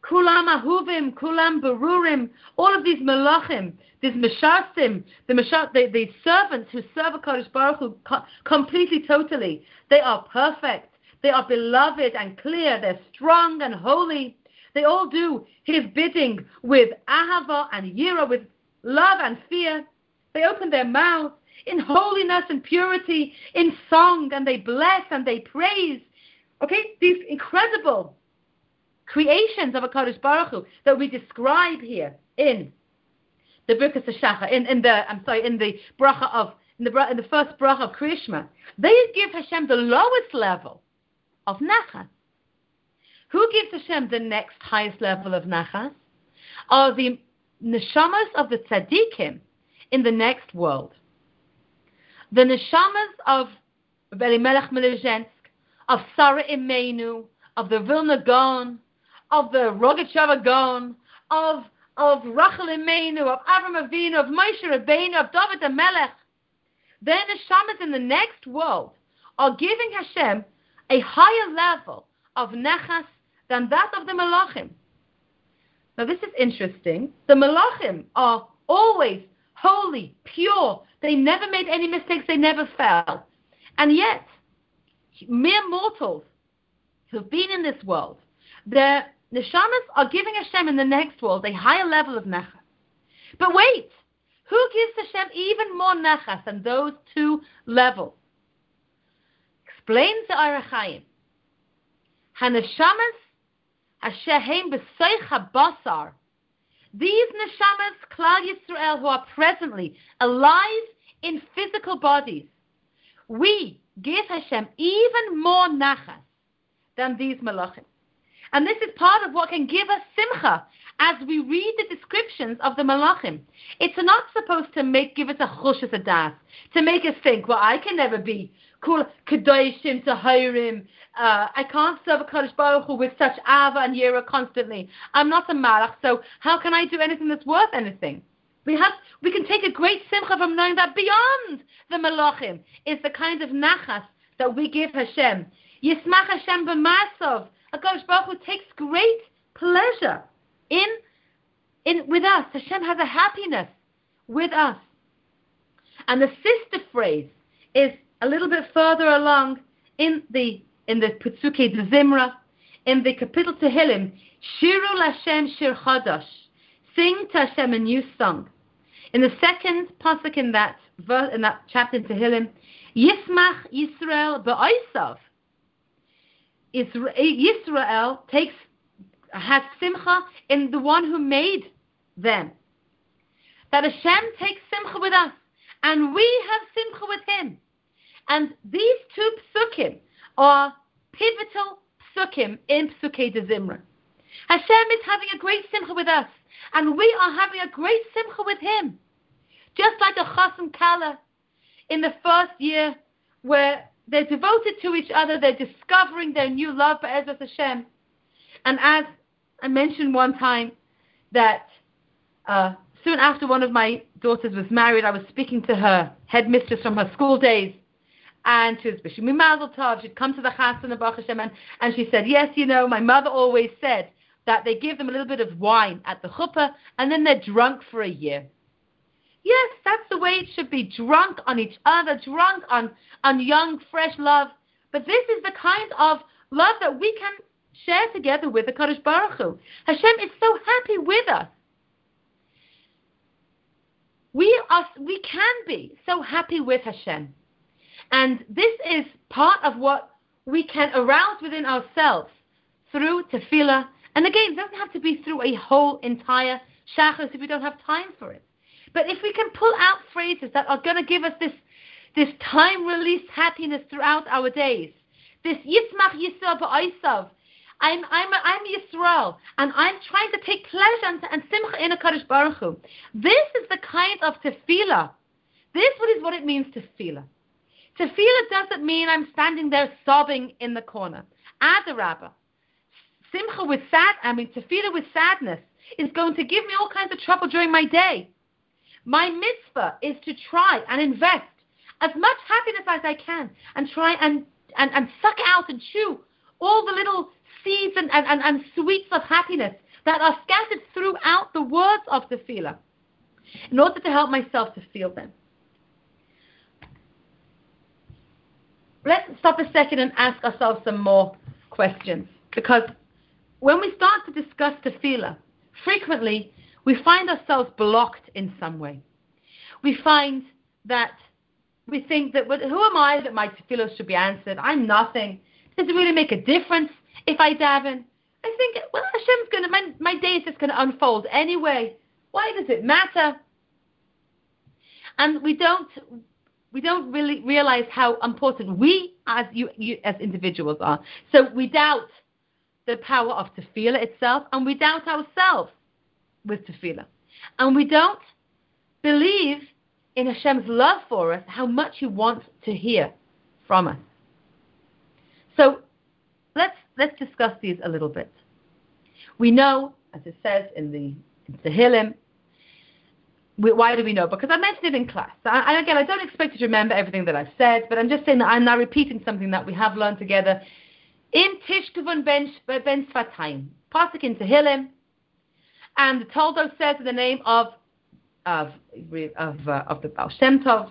Kulam Ahuvim, Kulam Berurim, all of these Malachim, these Meshasim, the, Meshar, the, the servants who serve a Kadosh Baruch Hu completely, totally. They are perfect. They are beloved and clear. They're strong and holy. They all do His bidding with Ahava and Yira, with love and fear. They open their mouths in holiness and purity, in song, and they bless and they praise. Okay, these incredible creations of a Kadosh Baruch Hu that we describe here in the Birkas Hashachar, in, in the I'm sorry, in the bracha of in the, in the first bracha of Krishma, they give Hashem the lowest level of nachas. Who gives Hashem the next highest level of nachas? Are the neshamas of the tzaddikim in the next world. The neshamas of Elimelech Melezhensk, of Sarah Imenu, of the Vilna Gaon, of the Rogatchover Gaon, of of Rachel Imenu, of Avram Avinu, of Moshe Rabbeinu, of David the Melech. Then the Shamas in the next world are giving Hashem a higher level of nechas than that of the Malachim. Now this is interesting. The Malachim are always holy, pure. They never made any mistakes. They never fell. And yet, mere mortals who've been in this world, they're Neshamas are giving Hashem in the next world a higher level of nechas. But wait, who gives Hashem even more nechas than those two levels? Explains the Orach Chaim. Haneshamas Hashem b'seich habasar. these neshamas, Klal Yisrael, who are presently alive in physical bodies, we give Hashem even more nachas than these malachim. And this is part of what can give us simcha as we read the descriptions of the malachim. It's not supposed to make give us a chush as a das, to make us think, well, I can never be kul kadoshim to hirim. Uh, I can't serve a Kadosh Baruch Hu with such ava and yira constantly. I'm not a malach, so how can I do anything that's worth anything? We have, we can take a great simcha from knowing that beyond the malachim is the kind of nachas that we give Hashem. Yismach Hashem b'masov. HaKadosh Baruch Hu takes great pleasure in, in with us. Hashem has a happiness with us. And the sister phrase is a little bit further along in the in the Psukei de Zimra, in the Kapitel Tehillim, Shiru Lashem Shir Chadash, sing to Hashem a new song. In the second pasuk in that verse, in that chapter in Tehillim, Yismach Yisrael be'oisav. Israel takes has simcha in the one who made them. That Hashem takes simcha with us, and we have simcha with Him. And these two psukim are pivotal psukim in Psukei de Zimra. Hashem is having a great simcha with us, and we are having a great simcha with Him. Just like a chas and kala in the first year, where they're devoted to each other, they're discovering their new love for Ezra Hashem. And as I mentioned one time that uh, soon after one of my daughters was married, I was speaking to her headmistress from her school days, and she was wishing me mazel tov. She'd come to the chassan of Baruch Hashem, and, and she said, yes, you know, my mother always said that they give them a little bit of wine at the chuppah, and then they're drunk for a year. Yes, that's the way it should be. Drunk on each other, drunk on, on young, fresh love. But this is the kind of love that we can share together with the Kadosh Baruch Hu. Hashem is so happy with us. We are, we can be so happy with Hashem. And this is part of what we can arouse within ourselves through tefillah. And again, it doesn't have to be through a whole entire shachas if we don't have time for it. But if we can pull out phrases that are going to give us this, this time release happiness throughout our days, this Yismach Yisrael Ba'aisav, I'm I'm I'm Yisrael, and I'm trying to take pleasure and, and simcha in a Kadosh Baruch Hu. This is the kind of tefillah. This is what it means tefillah. Tefillah doesn't mean I'm standing there sobbing in the corner. Adarabba. Simcha with sad, I mean tefillah with sadness is going to give me all kinds of trouble during my day. My mitzvah is to try and invest as much happiness as I can and try and, and, and suck out and chew all the little seeds and, and, and, and sweets of happiness that are scattered throughout the words of the tefillah in order to help myself to feel them. Let's stop a second and ask ourselves some more questions because when we start to discuss tefillah, frequently we find ourselves blocked in some way. We find that we think that, well, who am I that my tefillah should be answered? I'm nothing. Does it really make a difference if I daven? I think, well, Hashem's going to, my, my day is just going to unfold anyway. Why does it matter? And we don't, we don't really realize how important we as you, you as individuals are. So we doubt the power of tefillah itself, and we doubt ourselves with tefillah. And we don't believe in Hashem's love for us, how much He wants to hear from us. So let's let's discuss these a little bit. We know, as it says in the Tehillim, why do we know? Because I mentioned it in class. And again, I don't expect you to remember everything that I've said, but I'm just saying that I'm now repeating something that we have learned together. In Tishkavun ben, ben Sfatayim, Pasuk in Tehillim, and the Toldo says in the name of of of, uh, of the Baal Shem Tov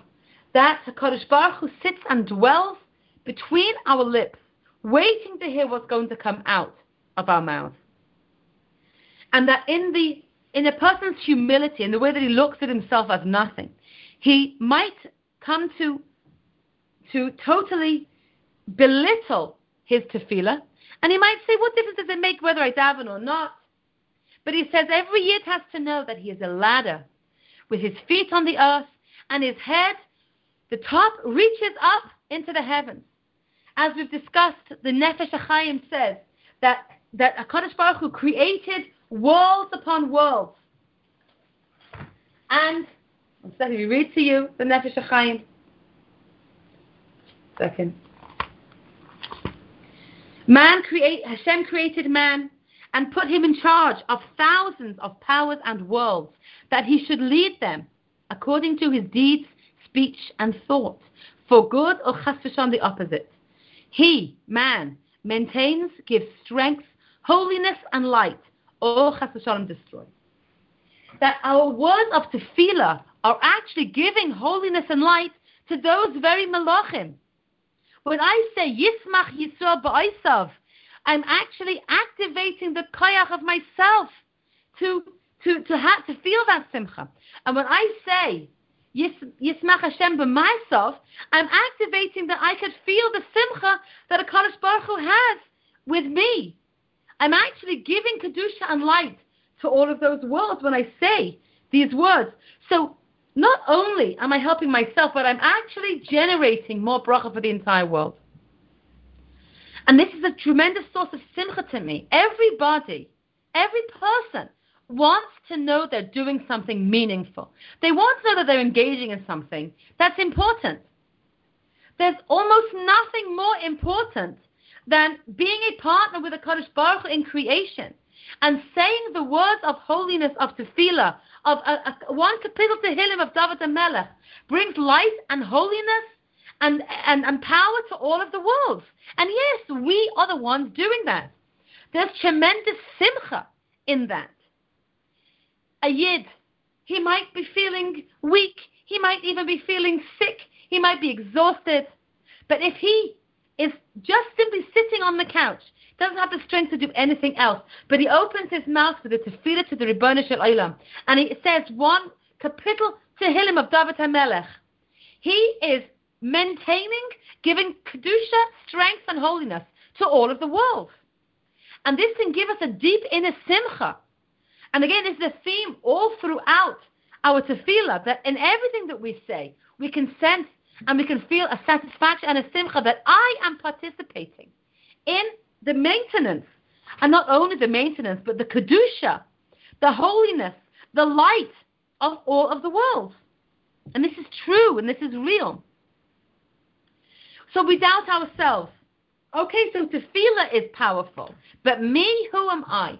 that Hakadosh Baruch Hu sits and dwells between our lips, waiting to hear what's going to come out of our mouth, and that in the in a person's humility, in the way that he looks at himself as nothing, he might come to to totally belittle his tefillah, and he might say, "What difference does it make whether I daven or not?" But he says every Yid has to know that he is a ladder with his feet on the earth and his head, the top reaches up into the heavens. As we've discussed, the Nefesh HaChaim says that, that HaKadosh Baruch Hu created worlds upon worlds. And, second, we read to you the Nefesh HaChaim. Second. Man create, Hashem created man and put him in charge of thousands of powers and worlds, that he should lead them according to his deeds, speech, and thought, for good or chas the opposite. He, man, maintains, gives strength, holiness, and light, or chas destroys. That our words of tefillah are actually giving holiness and light to those very malachim when I say Yismach Yisrael Ba'isav, I'm actually activating the koyach of myself to to to have to feel that simcha. And when I say Yismach Hashem b'myself, I'm activating that I could feel the simcha that a Kadosh Baruch Hu has with me. I'm actually giving kedusha and light to all of those words when I say these words. So not only am I helping myself, but I'm actually generating more bracha for the entire world. And this is a tremendous source of simcha to me. Everybody, every person wants to know they're doing something meaningful. They want to know that they're engaging in something that's important. There's almost nothing more important than being a partner with a Kadosh Baruch in creation and saying the words of holiness of tefillah, of a, a, one kapitel Tehillim of David HaMelech brings light and holiness and, and, and power to all of the worlds. And yes, we are the ones doing that. There's tremendous simcha in that. A yid, he might be feeling weak, he might even be feeling sick, he might be exhausted. But if he is just simply sitting on the couch doesn't have the strength to do anything else. But he opens his mouth with feed it to the Ribbon Shel Olam. And he says one kapitel Tehillim of David HaMelech. He is maintaining, giving Kedusha, strength and holiness to all of the world. And this can give us a deep inner simcha. And again, this is a theme all throughout our tefillah, that in everything that we say, we can sense and we can feel a satisfaction and a simcha that I am participating in the maintenance. And not only the maintenance, but the Kedusha, the holiness, the light of all of the world. And this is true and this is real. So we doubt ourselves. Okay, so tefillah is powerful, but me, who am I?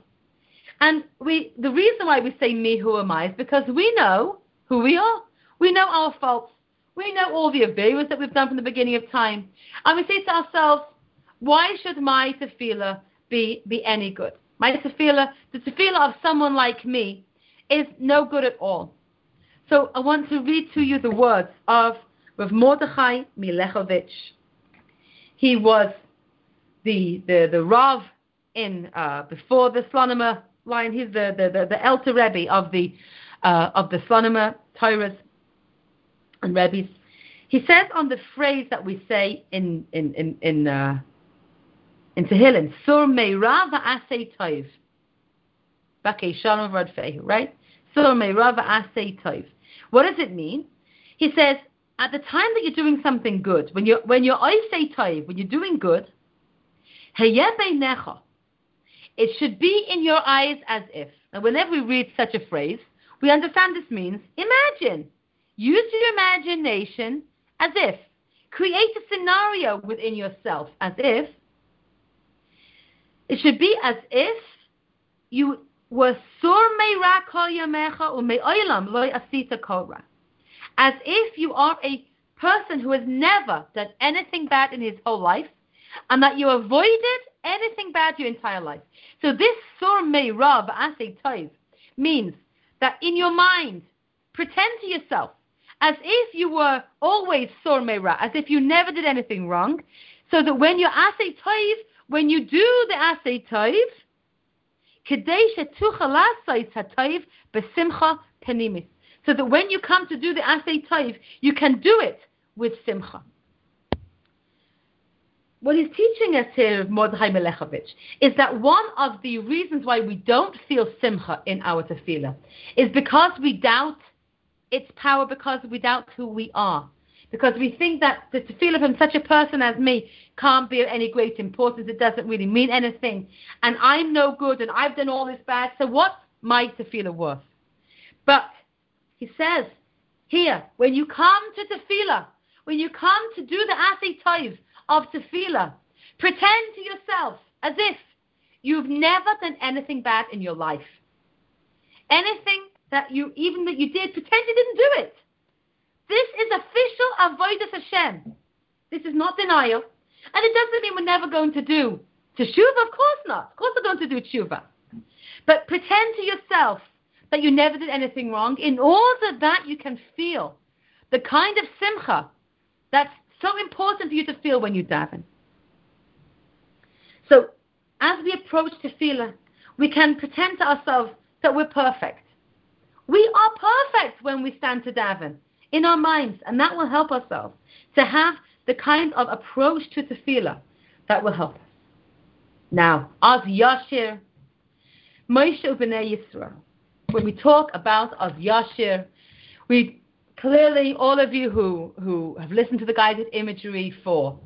And we, the reason why we say me, who am I, is because we know who we are. We know our faults. We know all the averas that we've done from the beginning of time. And we say to ourselves, why should my tefillah be, be any good? My tefillah, the tefillah of someone like me, is no good at all. So I want to read to you the words of Rav Mordechai Milechovich. He was the the the Rav in uh, before the Slonimer line. He's the the the, the Elter Rebbe of the uh, of the Slonimer Torahs and Rebbe's. He says on the phrase that we say in in in in uh, in Tehillim, Sur Meira V'asei Tov. Right? Sur Meira V'asei Tov. What does it mean? He says, at the time that you're doing something good, when you're when you're Tov, when you're doing good, it should be in your eyes as if. And whenever we read such a phrase, we understand this means imagine. Use your imagination as if. Create a scenario within yourself as if it should be as if you were sur meira kol yamecha u ume'olam loy asita kora. As if you are a person who has never done anything bad in his whole life, and that you avoided anything bad your entire life. So this sur meira v'asei toiv means that in your mind, pretend to yourself as if you were always sur meira, as if you never did anything wrong, so that when you're toiv, when you do the asay taiv, penimis. So that when you come to do the asay taiv, you can do it with simcha. what he's teaching us here, Mordechai Melechovich, is that one of the reasons why we don't feel simcha in our tefillah is because we doubt its power, because we doubt who we are. Because we think that the tefillah from such a person as me can't be of any great importance, it doesn't really mean anything, and I'm no good, and I've done all this bad, so what's my tefillah worth? But he says here, when you come to tefillah, when you come to do the asay toiv, of tefillah. Pretend to yourself as if you've never done anything bad in your life. Anything that you, even that you did, pretend you didn't do it. This is official avodas Hashem. This is not denial. And it doesn't mean we're never going to do teshuva. Of course not. Of course we're going to do teshuva. But pretend to yourself that you never did anything wrong in order that you can feel the kind of simcha that's so important for you to feel when you daven. So, as we approach tefillah, we can pretend to ourselves that we're perfect. We are perfect when we stand to daven in our minds, and that will help ourselves to have the kind of approach to tefillah that will help us. Now, Az Yashir, Moshe B'nai Yisrael. When we talk about Az Yashir, we clearly all of you who, who have listened to the guided imagery for,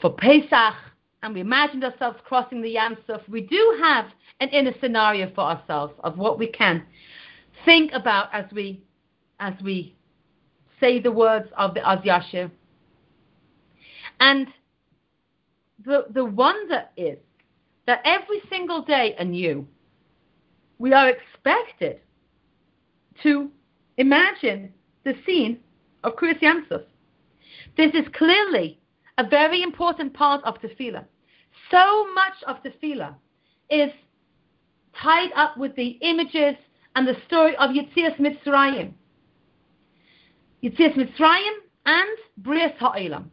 for Pesach, and we imagined ourselves crossing the Yam Suf, we do have an inner scenario for ourselves of what we can think about as we, as we say the words of the Az Yashir. And the, the wonder is that every single day anew, we are expected to imagine the scene of Cruciansus. This is clearly a very important part of tefillah. So much of tefillah is tied up with the images and the story of Yitzias Mitzrayim. Yitzias Mitzrayim and Brias Ha'olam.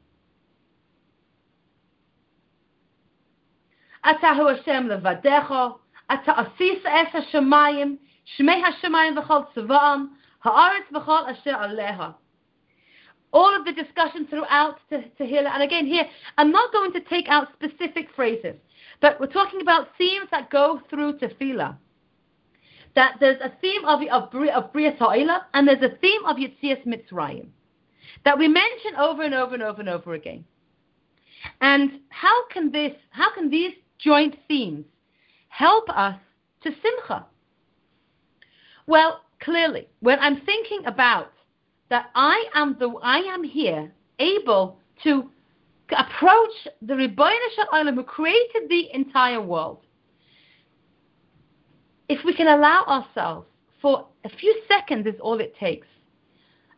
Atahu Hashem levadecho. לבדך, אתה עשית את השמיים, שמי השמיים וכל צבאם, Ha'aretz v'chol asher aleha. All of the discussion throughout Tehillah, and again here, I'm not going to take out specific phrases, but we're talking about themes that go through Tefillah. That there's a theme of, of, of Bria Ta'ila, and there's a theme of Yitzias Mitzrayim, that we mention over and over and over and over again. And how can this, how can these joint themes help us to Simcha? Well, clearly, when I'm thinking about that I am the I am here able to approach the Shel Olam who created the entire world. If we can allow ourselves for a few seconds is all it takes.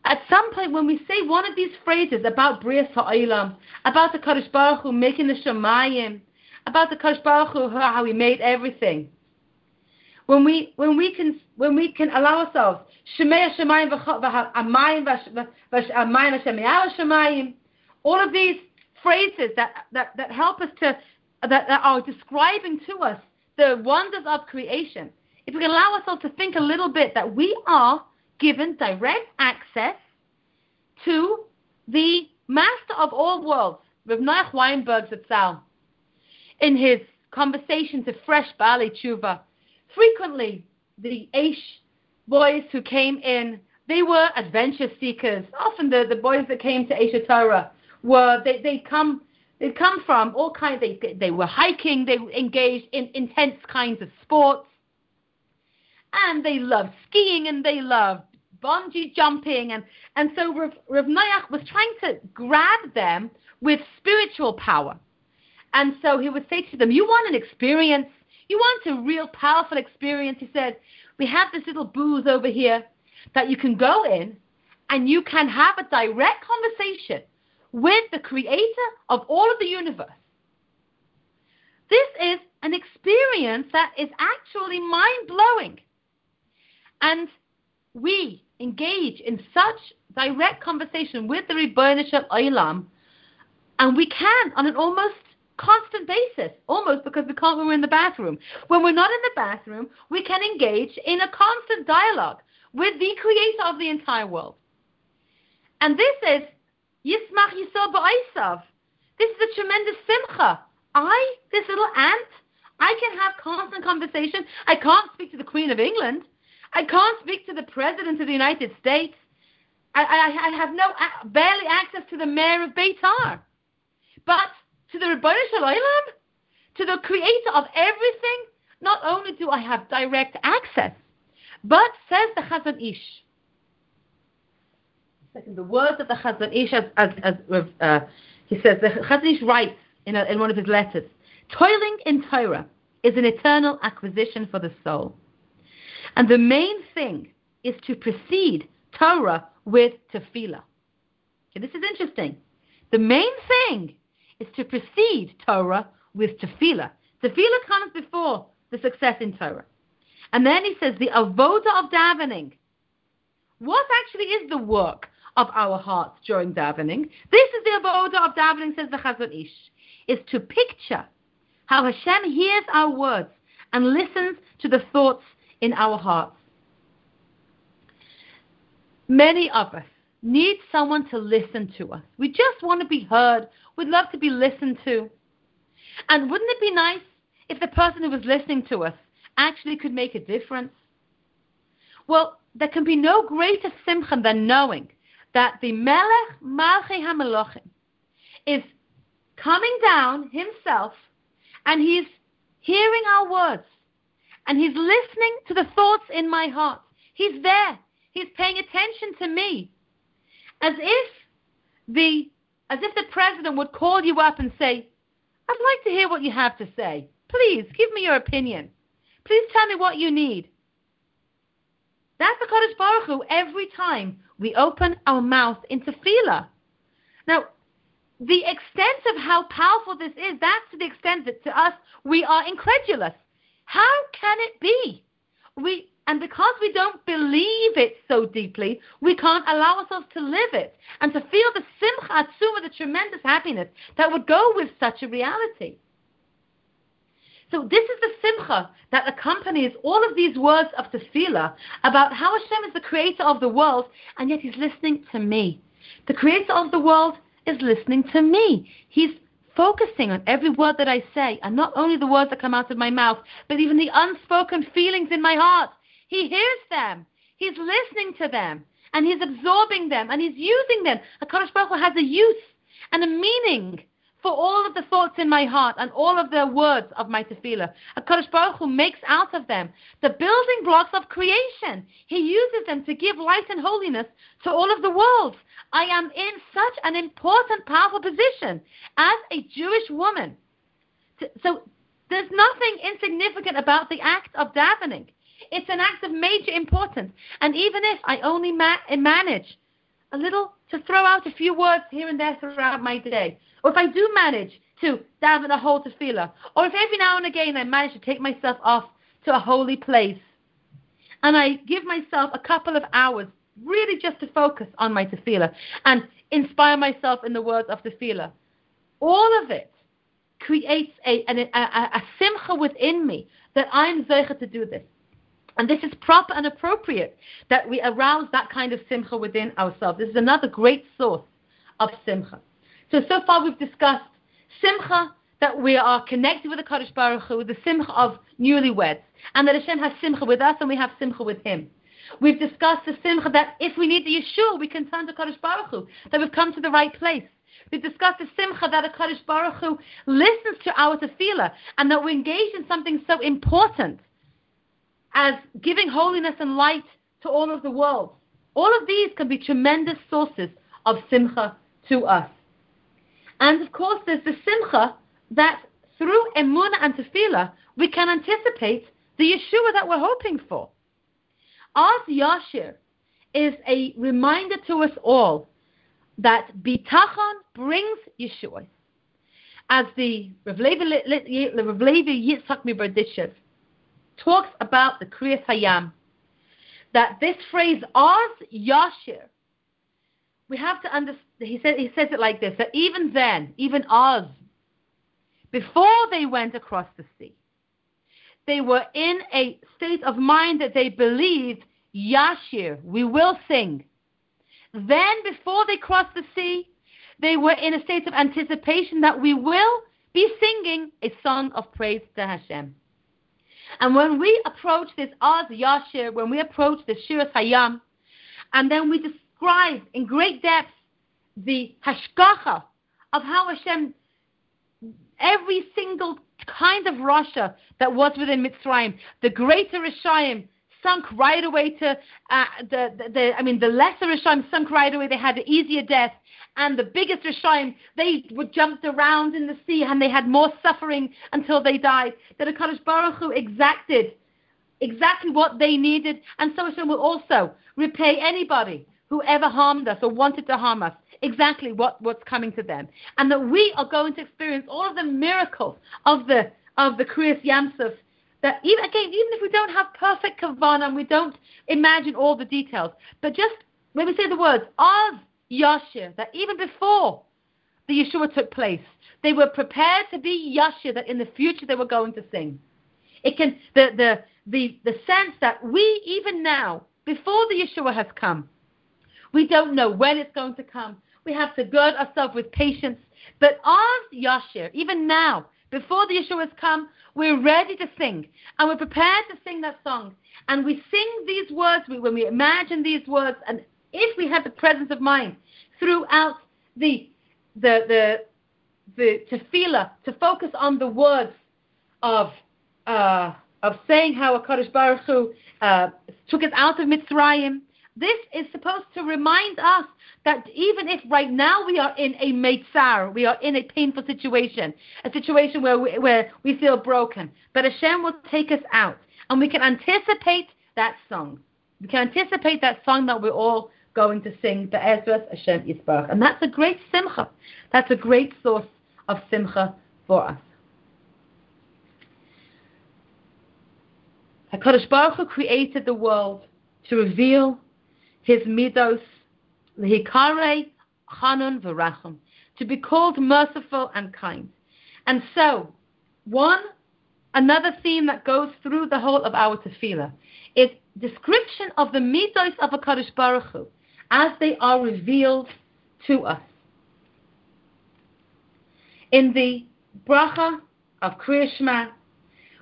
At some point when we say one of these phrases about Brias Ha'olam, about the Kadosh Baruch Hu making the Shemayim, about the Kadosh Baruch Hu, how he made everything, when we when we can when we can allow ourselves all of these phrases that, that, that help us to that, that are describing to us the wonders of creation. If we can allow ourselves to think a little bit that we are given direct access to the master of all worlds, Rav Noach Weinberg Zatzal, in his conversation to Fresh Baalei Teshuva, frequently the Aish boys who came in, they were adventure seekers. Often the, the boys that came to Aish Torah were they they come they come from all kinds. They they were hiking. They engaged in intense kinds of sports, and they loved skiing and they loved bungee jumping. And and so Rav, Rav was trying to grab them with spiritual power. And so he would say to them, "You want an experience? You want a real powerful experience? He said, We have this little booth over here that you can go in and you can have a direct conversation with the creator of all of the universe. This is an experience that is actually mind blowing. And we engage in such direct conversation with the Ribono Shel Olam, and we can, on an almost constant basis, almost because we can't when we're in the bathroom. When we're not in the bathroom, we can engage in a constant dialogue with the creator of the entire world. And this is Yismach Yisrael Ba'aisav. This is a tremendous simcha. I, this little ant, I can have constant conversation. I can't speak to the Queen of England. I can't speak to the President of the United States. I, I, I have no barely access to the mayor of Beitar. But to the Shel Olam, to the creator of everything, not only do I have direct access, but says the Chazon Ish. Second, the words of the Chazon Ish, as, as, as uh, he says, the Chazon Ish writes in, a, in one of his letters, toiling in Torah is an eternal acquisition for the soul. And the main thing is to precede Torah with tefillah. Okay, this is interesting. The main thing is to precede Torah with tefillah. Tefillah comes before the success in Torah. And then he says the avoda of davening. What actually is the work of our hearts during davening? This is the avoda of davening, says the Chazon Ish, is to picture how Hashem hears our words and listens to the thoughts in our hearts. Many of us need someone to listen to us. We just want to be heard. We'd love to be listened to. And wouldn't it be nice if the person who was listening to us actually could make a difference? Well, there can be no greater simcha than knowing that the Melech Malchei HaMelachim is coming down himself and he's hearing our words and he's listening to the thoughts in my heart. He's there. He's paying attention to me. As if the as if the president would call you up and say, I'd like to hear what you have to say. Please give me your opinion. Please tell me what you need. That's the Kadosh Baruch Hu every time we open our mouth into tefillah. Now, the extent of how powerful this is, that's to the extent that to us we are incredulous. How can it be? We and because we don't believe it so deeply, we can't allow ourselves to live it and to feel the simcha atzuma, the tremendous happiness that would go with such a reality. So this is the simcha that accompanies all of these words of tefillah about how Hashem is the creator of the world, and yet He's listening to me. The creator of the world is listening to me. He's focusing on every word that I say, and not only the words that come out of my mouth, but even the unspoken feelings in my heart. He hears them. He's listening to them, and he's absorbing them, and he's using them. HaKadosh Baruch Hu has a use and a meaning for all of the thoughts in my heart and all of the words of my tefillah. HaKadosh Baruch Hu makes out of them the building blocks of creation. He uses them to give light and holiness to all of the worlds. I am in such an important, powerful position as a Jewish woman. So there's nothing insignificant about the act of davening. It's an act of major importance. And even if I only ma- eh, manage a little to throw out a few words here and there throughout my day, or if I do manage to daven a whole tefillah, or if every now and again I manage to take myself off to a holy place, and I give myself a couple of hours really just to focus on my tefillah and inspire myself in the words of tefillah, all of it creates a, a, a, a simcha within me that I'm zeicha to do this. And this is proper and appropriate that we arouse that kind of simcha within ourselves. This is another great source of simcha. So, so far we've discussed simcha, that we are connected with the Kadosh Baruch Hu, the simcha of newlyweds, and that Hashem has simcha with us and we have simcha with Him. We've discussed the simcha that if we need the Yeshua, we can turn to Kadosh Baruch Hu, that we've come to the right place. We've discussed the simcha that a Kadosh Baruch Hu listens to our tefillah and that we engage in something so important as giving holiness and light to all of the world. All of these can be tremendous sources of simcha to us. And of course, there's the simcha that through emunah and tefillah, we can anticipate the Yeshua that we're hoping for. Az Yashir is a reminder to us all that bitachon brings Yeshua. As the Rav Levi Yitzhak Miberdishev talks about the Kriyas Hayam, that this phrase Az Yashir, we have to understand. He says he says it like this: that even then, even Oz, before they went across the sea, they were in a state of mind that they believed Yashir, we will sing. Then, before they crossed the sea, they were in a state of anticipation that we will be singing a song of praise to Hashem. And when we approach this Oz Yashir, when we approach the Shiras Hayam, and then we describe in great depth the hashgacha of how Hashem, every single kind of Rasha that was within Mitzrayim, the greater Rishayim sunk right away to uh, the, the, the, I mean, the lesser Rishayim sunk right away. They had an easier death and the biggest Rishayim, they were jumped around in the sea and they had more suffering until they died. That a Kadosh Baruch Hu exacted exactly what they needed, and so Hashem will also repay anybody who ever harmed us or wanted to harm us exactly what, what's coming to them. And that we are going to experience all of the miracles of the of the Kriyas Yamsuf that even again, even if we don't have perfect kavanah and we don't imagine all the details, but just when we say the words of Yashir, that even before the Yeshua took place, they were prepared to be Yashir, that in the future they were going to sing. It can the the the, the sense that we even now, before the Yeshua has come, we don't know when it's going to come. We have to gird ourselves with patience. But of Yashir, even now, before the Yeshua has come, we're ready to sing. And we're prepared to sing that song. And we sing these words, when we imagine these words, and if we have the presence of mind throughout the the the the tefillah to focus on the words of uh, of saying how a Kadosh Baruch Hu uh, took us out of Mitzrayim. This is supposed to remind us that even if right now we are in a meitzar, we are in a painful situation, a situation where we, where we feel broken, but Hashem will take us out, and we can anticipate that song. We can anticipate that song that we're all going to sing Be'ezras Hashem Yisbarach. And that's a great simcha. That's a great source of simcha for us. HaKadosh Baruch Hu created the world to reveal his midos, lehikare chanun v'rachum, to be called merciful and kind. And so, one, another theme that goes through the whole of our tefillah is description of the midos of HaKadosh Baruch Hu as they are revealed to us. In the bracha of Kriyashma,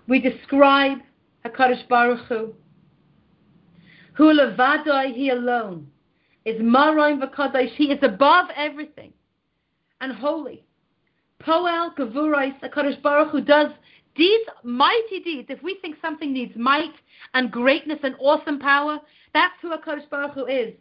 we describe HaKadosh Baruch Hu, who levadoi, he alone, is maroim v'kadosh, he is above everything, and holy. Poel gavurais, HaKadosh Baruch Hu does deeds, mighty deeds. If we think something needs might and greatness and awesome power, that's who HaKadosh Baruch Hu is.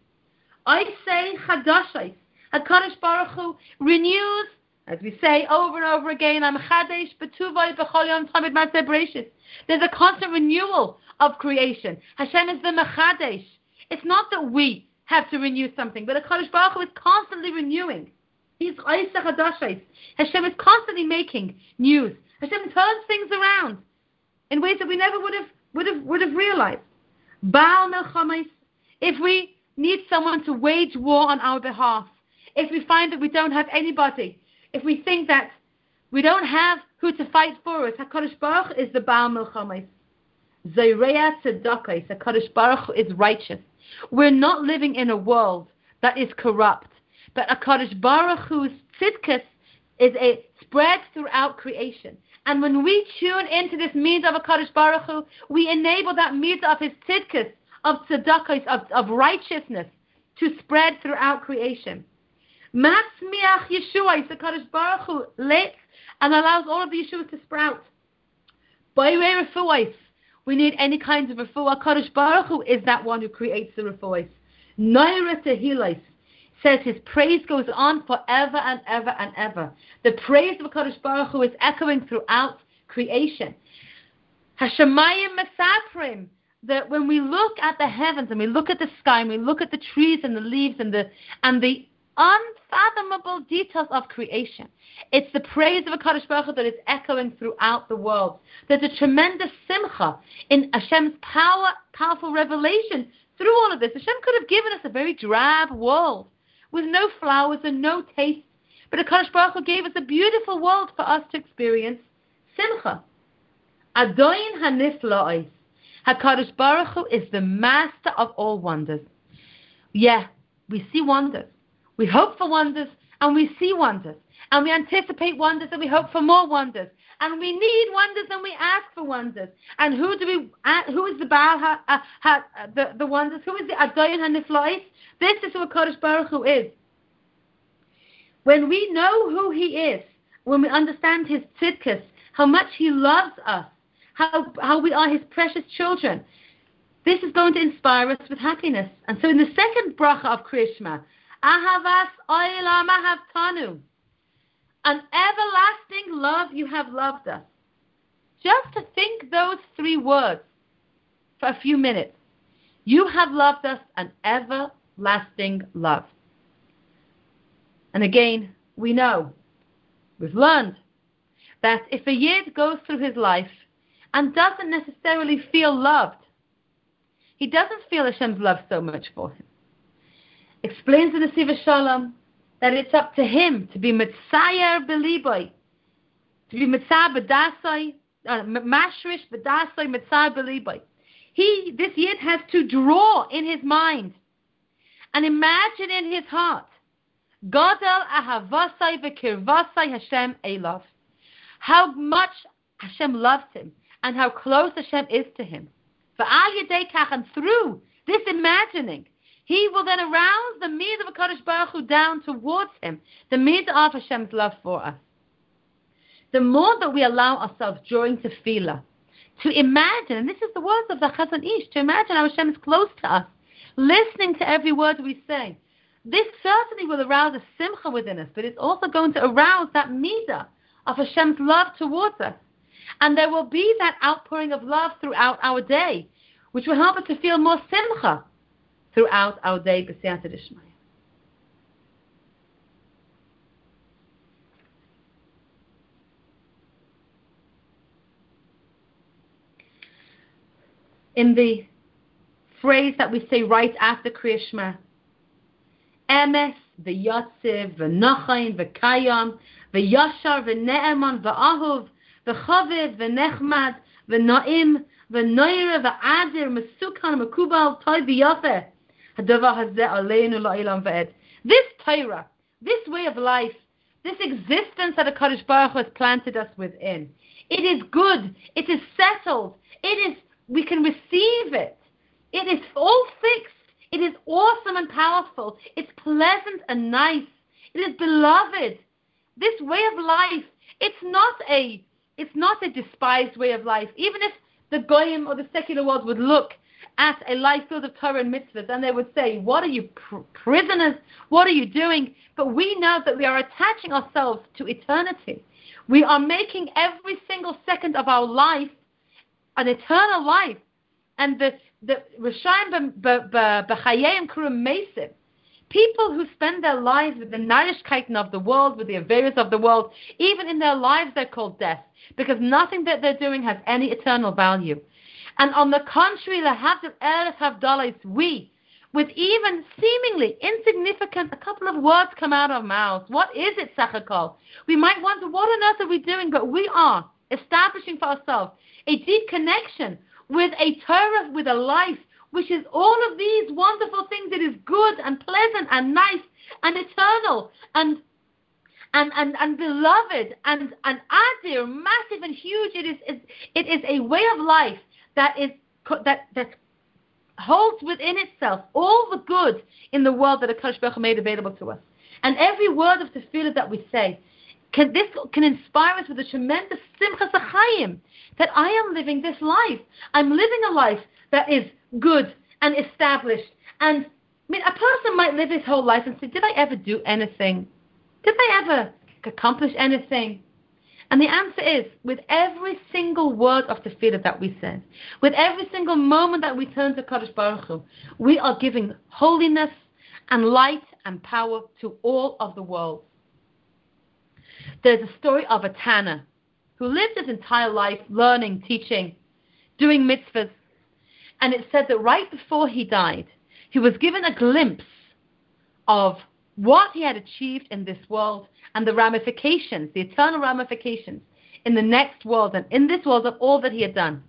I say chadashais. HaKadosh Baruch Hu renews, as we say over and over again, I'm chadesh betuvay b'chol tamid matzeh There's a constant renewal of creation. Hashem is the mechadesh. It's not that we have to renew something, but HaKadosh Baruch Hu is constantly renewing. He's Isa Chadashais. Hashem is constantly making news. Hashem turns things around in ways that we never would have would have would have realized. Baal If we need someone to wage war on our behalf, if we find that we don't have anybody, if we think that we don't have who to fight for us, HaKadosh Baruch is the Baal Milchamais. Zayreya Tzedakais, HaKadosh Baruch is righteous. We're not living in a world that is corrupt, but HaKadosh Baruch Hu's tzidkus is a spread throughout creation. And when we tune into this means of HaKadosh Baruch Hu, we enable that means of his tzidkus of tzedakah, of, of righteousness, to spread throughout creation. Matzmiach Yeshua, the Kadosh Baruch Hu, lets and allows all of the Yeshuas to sprout. By way of refuahs, we need any kinds of refuah. Kadosh Baruch Hu is that one who creates the refuahs. Naira Tehilais says his praise goes on forever and ever and ever. The praise of Kadosh Baruch Hu is echoing throughout creation. Hashemayim Mesaprim that when we look at the heavens and we look at the sky and we look at the trees and the leaves and the and the unfathomable details of creation, it's the praise of a Kadosh Baruch that is echoing throughout the world. There's a tremendous simcha in Hashem's power, powerful revelation through all of this. Hashem could have given us a very drab world with no flowers and no taste, but Kadosh Baruch Hu gave us a beautiful world for us to experience simcha. Adoin hanifla'is. HaKadosh Baruch Hu is the master of all wonders. Yeah, we see wonders. We hope for wonders, and we see wonders, and we anticipate wonders, and we hope for more wonders, and we need wonders, and we ask for wonders. And who do we? Uh, who is the Baal? Ha, uh, ha, uh, the the wonders? Who is the Adayin Haniflais? This is who Kadosh Baruch Hu is. When we know who He is, when we understand His tzidkus, how much He loves us, how how we are His precious children, this is going to inspire us with happiness. And so, in the second bracha of Krishma, Ahavas Oilam Ahavtanu an everlasting love you have loved us. Just to think those three words for a few minutes. You have loved us an everlasting love. And again, we know, we've learned, that if a Yid goes through his life and doesn't necessarily feel loved, he doesn't feel Hashem's love so much for him. Explains in the Siva Shalom that it's up to him to be Mitzayer Beliboy, to be Mitzah B'dasai, uh, Mashrish B'dasai Mitzah Beliboy. He, this Yid has to draw in his mind and imagine in his heart, Godel Ahavasai V'kirvasai Hashem Elav. How much Hashem loves him and how close Hashem is to him. And through this imagining, he will then arouse the mid of Kadosh Baruch Hu down towards him, the mid of Hashem's love for us. The more that we allow ourselves during tefillah to imagine, and this is the words of the Chazon Ish, to imagine how Hashem is close to us, listening to every word we say. This certainly will arouse a simcha within us, but it's also going to arouse that midah of Hashem's love towards us. And there will be that outpouring of love throughout our day, which will help us to feel more simcha throughout our day d'shmaya. In the phrase that we say right after Kriya Shema, Emes, v'yotziv, v'nochain, v'kayam, v'yashar, v'ne'eman, v'ahuv, v'chaviv, v'nechmad, v'na'im, v'noire, v'adir, mesukan, mekubal, toy, v'yafeh, this Torah, this way of life, this existence that the Kadosh Baruch Hu has planted us within, it is good, it is settled, it is, we can receive it. It is all fixed. It is awesome and powerful. It's pleasant and nice. It is beloved. This way of life, it's not a, it's not a despised way of life. Even if the goyim or the secular world would look at a life filled of Torah and mitzvahs, and they would say, What are you, pr- prisoners? What are you doing? But we know that we are attaching ourselves to eternity. We are making every single second of our life an eternal life. And the the Rishayim b'chayim kurim mesim, people who spend their lives with the narishkeiten of the world, with the affairs of the world, even in their lives they're called death, because nothing that they're doing has any eternal value. And on the contrary, the eretz havdalis, we, with even seemingly insignificant, a couple of words come out of our mouths. What is it, Sachakol? We might wonder, what on earth are we doing? But we are establishing for ourselves a deep connection with a Torah, with a life, which is all of these wonderful things. It is good and pleasant and nice and eternal and and, and, and beloved and, and adir, massive and huge. It is, it is a way of life that is that that holds within itself all the good in the world that Akash Baruch made available to us. And every word of tefillah that we say, can, this can inspire us with a tremendous simchas achayim that I am living this life. I'm living a life that is good and established. And I mean, a person might live his whole life and say, "Did I ever do anything? Did I ever accomplish anything?" And the answer is, with every single word of the tefillah that we said, with every single moment that we turn to Kadosh Baruch Hu, we are giving holiness and light and power to all of the world. There's a story of a Tanna who lived his entire life learning, teaching, doing mitzvahs. And it said that right before he died, he was given a glimpse of what he had achieved in this world and the ramifications, the eternal ramifications in the next world and in this world of all that he had done.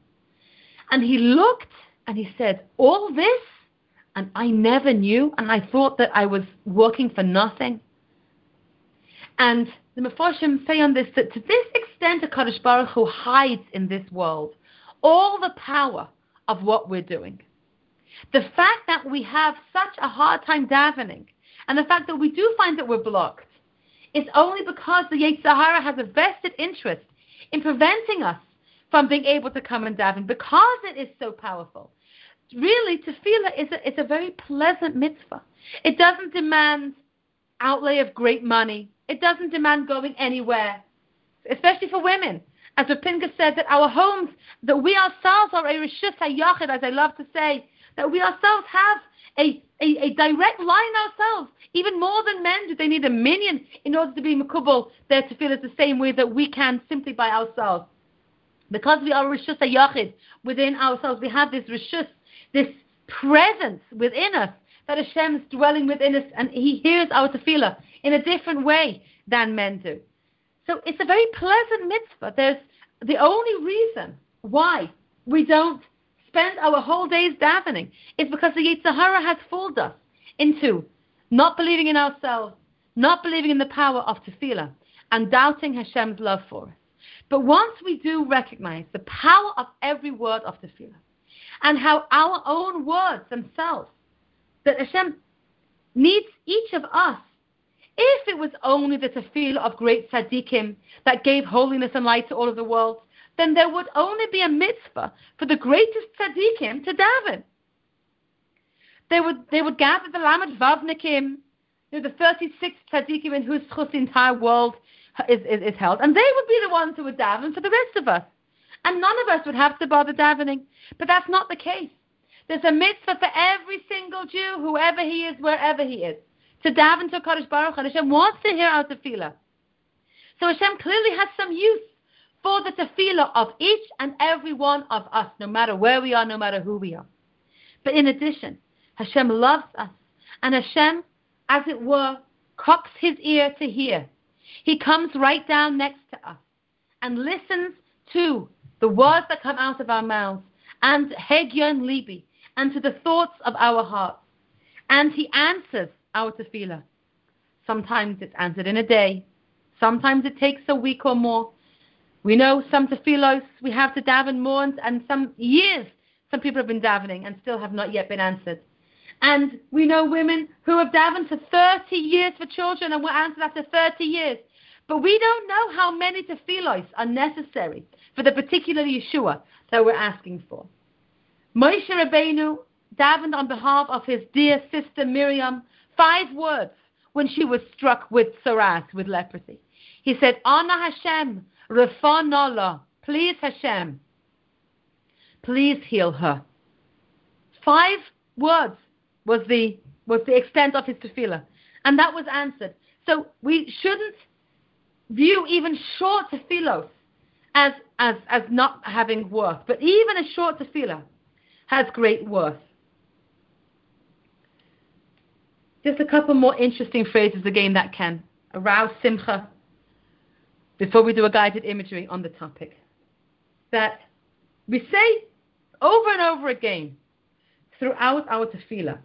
And he looked and he said, All this? And I never knew, and I thought that I was working for nothing. And the Mefarshim say on this that to this extent, a Kadosh Baruch Hu hides in this world all the power of what we're doing. The fact that we have such a hard time davening, and the fact that we do find that we're blocked, is only because the Yetzer Hara has a vested interest in preventing us from being able to come and daven because it is so powerful. Really, tefillah is a, it's a very pleasant mitzvah. It doesn't demand outlay of great money. It doesn't demand going anywhere, especially for women. As Rapinka said, that our homes, that we ourselves are a rishus hayachid, as I love to say, that we ourselves have a, a, a, direct line ourselves. Even more than men, do they need a minyan in order to be makubal there to feel it the same way that we can simply by ourselves. Because we are rishus hayachid within ourselves, we have this rishus, this presence within us that Hashem is dwelling within us and He hears our tefillah in a different way than men do. So it's a very pleasant mitzvah. There's the only reason why we don't spend our whole days davening is because the Yetzer Hara has fooled us into not believing in ourselves, not believing in the power of tefillah, and doubting Hashem's love for us. But once we do recognize the power of every word of tefillah, and how our own words themselves that Hashem needs each of us. If it was only the tefillah of great tzaddikim that gave holiness and light to all of the world, then there would only be a mitzvah for the greatest tzaddikim to daven. They would, they would gather the Lamed Vavnikim, you know, the 36 tzaddikim in whose the entire world is, is, is held, and they would be the ones who would daven for the rest of us. And none of us would have to bother davening. But that's not the case. There's a mitzvah for every single Jew, whoever he is, wherever he is, to daven to Kadosh Baruch and Hashem wants to hear our tefillah. So Hashem clearly has some use for the tefillah of each and every one of us, no matter where we are, no matter who we are. But in addition, Hashem loves us, and Hashem, as it were, cocks his ear to hear. He comes right down next to us and listens to the words that come out of our mouths and Hegyon Libi, and to the thoughts of our hearts. And He answers our tefillah. Sometimes it's answered in a day. Sometimes it takes a week or more. We know some tefillos we have to daven more, and some years some people have been davening and still have not yet been answered. And we know women who have davened for 30 years for children and were answered after 30 years. But we don't know how many tefillos are necessary for the particular Yeshua that we're asking for. Moshe Rabbeinu davened on behalf of his dear sister Miriam five words when she was struck with saras, with leprosy. He said, Ana Hashem, Refa please Hashem, please heal her. Five words was the was the extent of his tefillah, and that was answered. So we shouldn't view even short tefillos as as as not having worth, but even a short tefillah has great worth. Just a couple more interesting phrases again that can arouse simcha before we do a guided imagery on the topic. That we say over and over again throughout our tefillah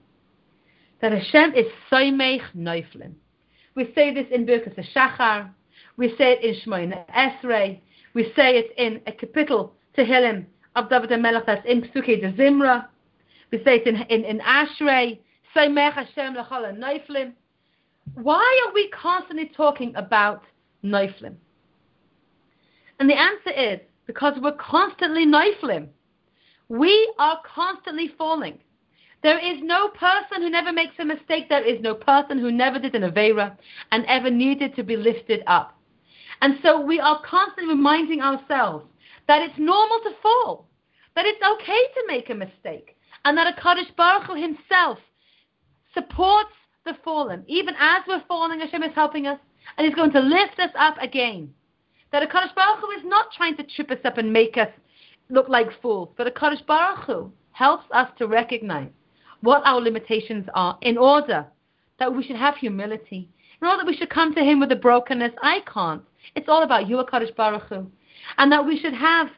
that Hashem is Soimeich Neuflim. We say this in Birkas Shachar, we say it in Shmoyne Esrei, we say it in a kapitel Tehillim of David HaMelech that's in Psukei de Zimra. We say it in, in, in Ashrei. Why are we constantly talking about Neiflim? And the answer is because we're constantly Neiflim. We are constantly falling. There is no person who never makes a mistake. There is no person who never did an Avera and ever needed to be lifted up. And so we are constantly reminding ourselves that it's normal to fall, that it's okay to make a mistake, and that a Kadosh Baruch Hu himself supports the fallen. Even as we're falling, Hashem is helping us, and He's going to lift us up again. That a Baruch Hu is not trying to trip us up and make us look like fools, but a Baruch Hu helps us to recognize what our limitations are in order that we should have humility, in order that we should come to Him with a brokenness. I can't. It's all about you, a Kadosh Baruch Hu and that we should have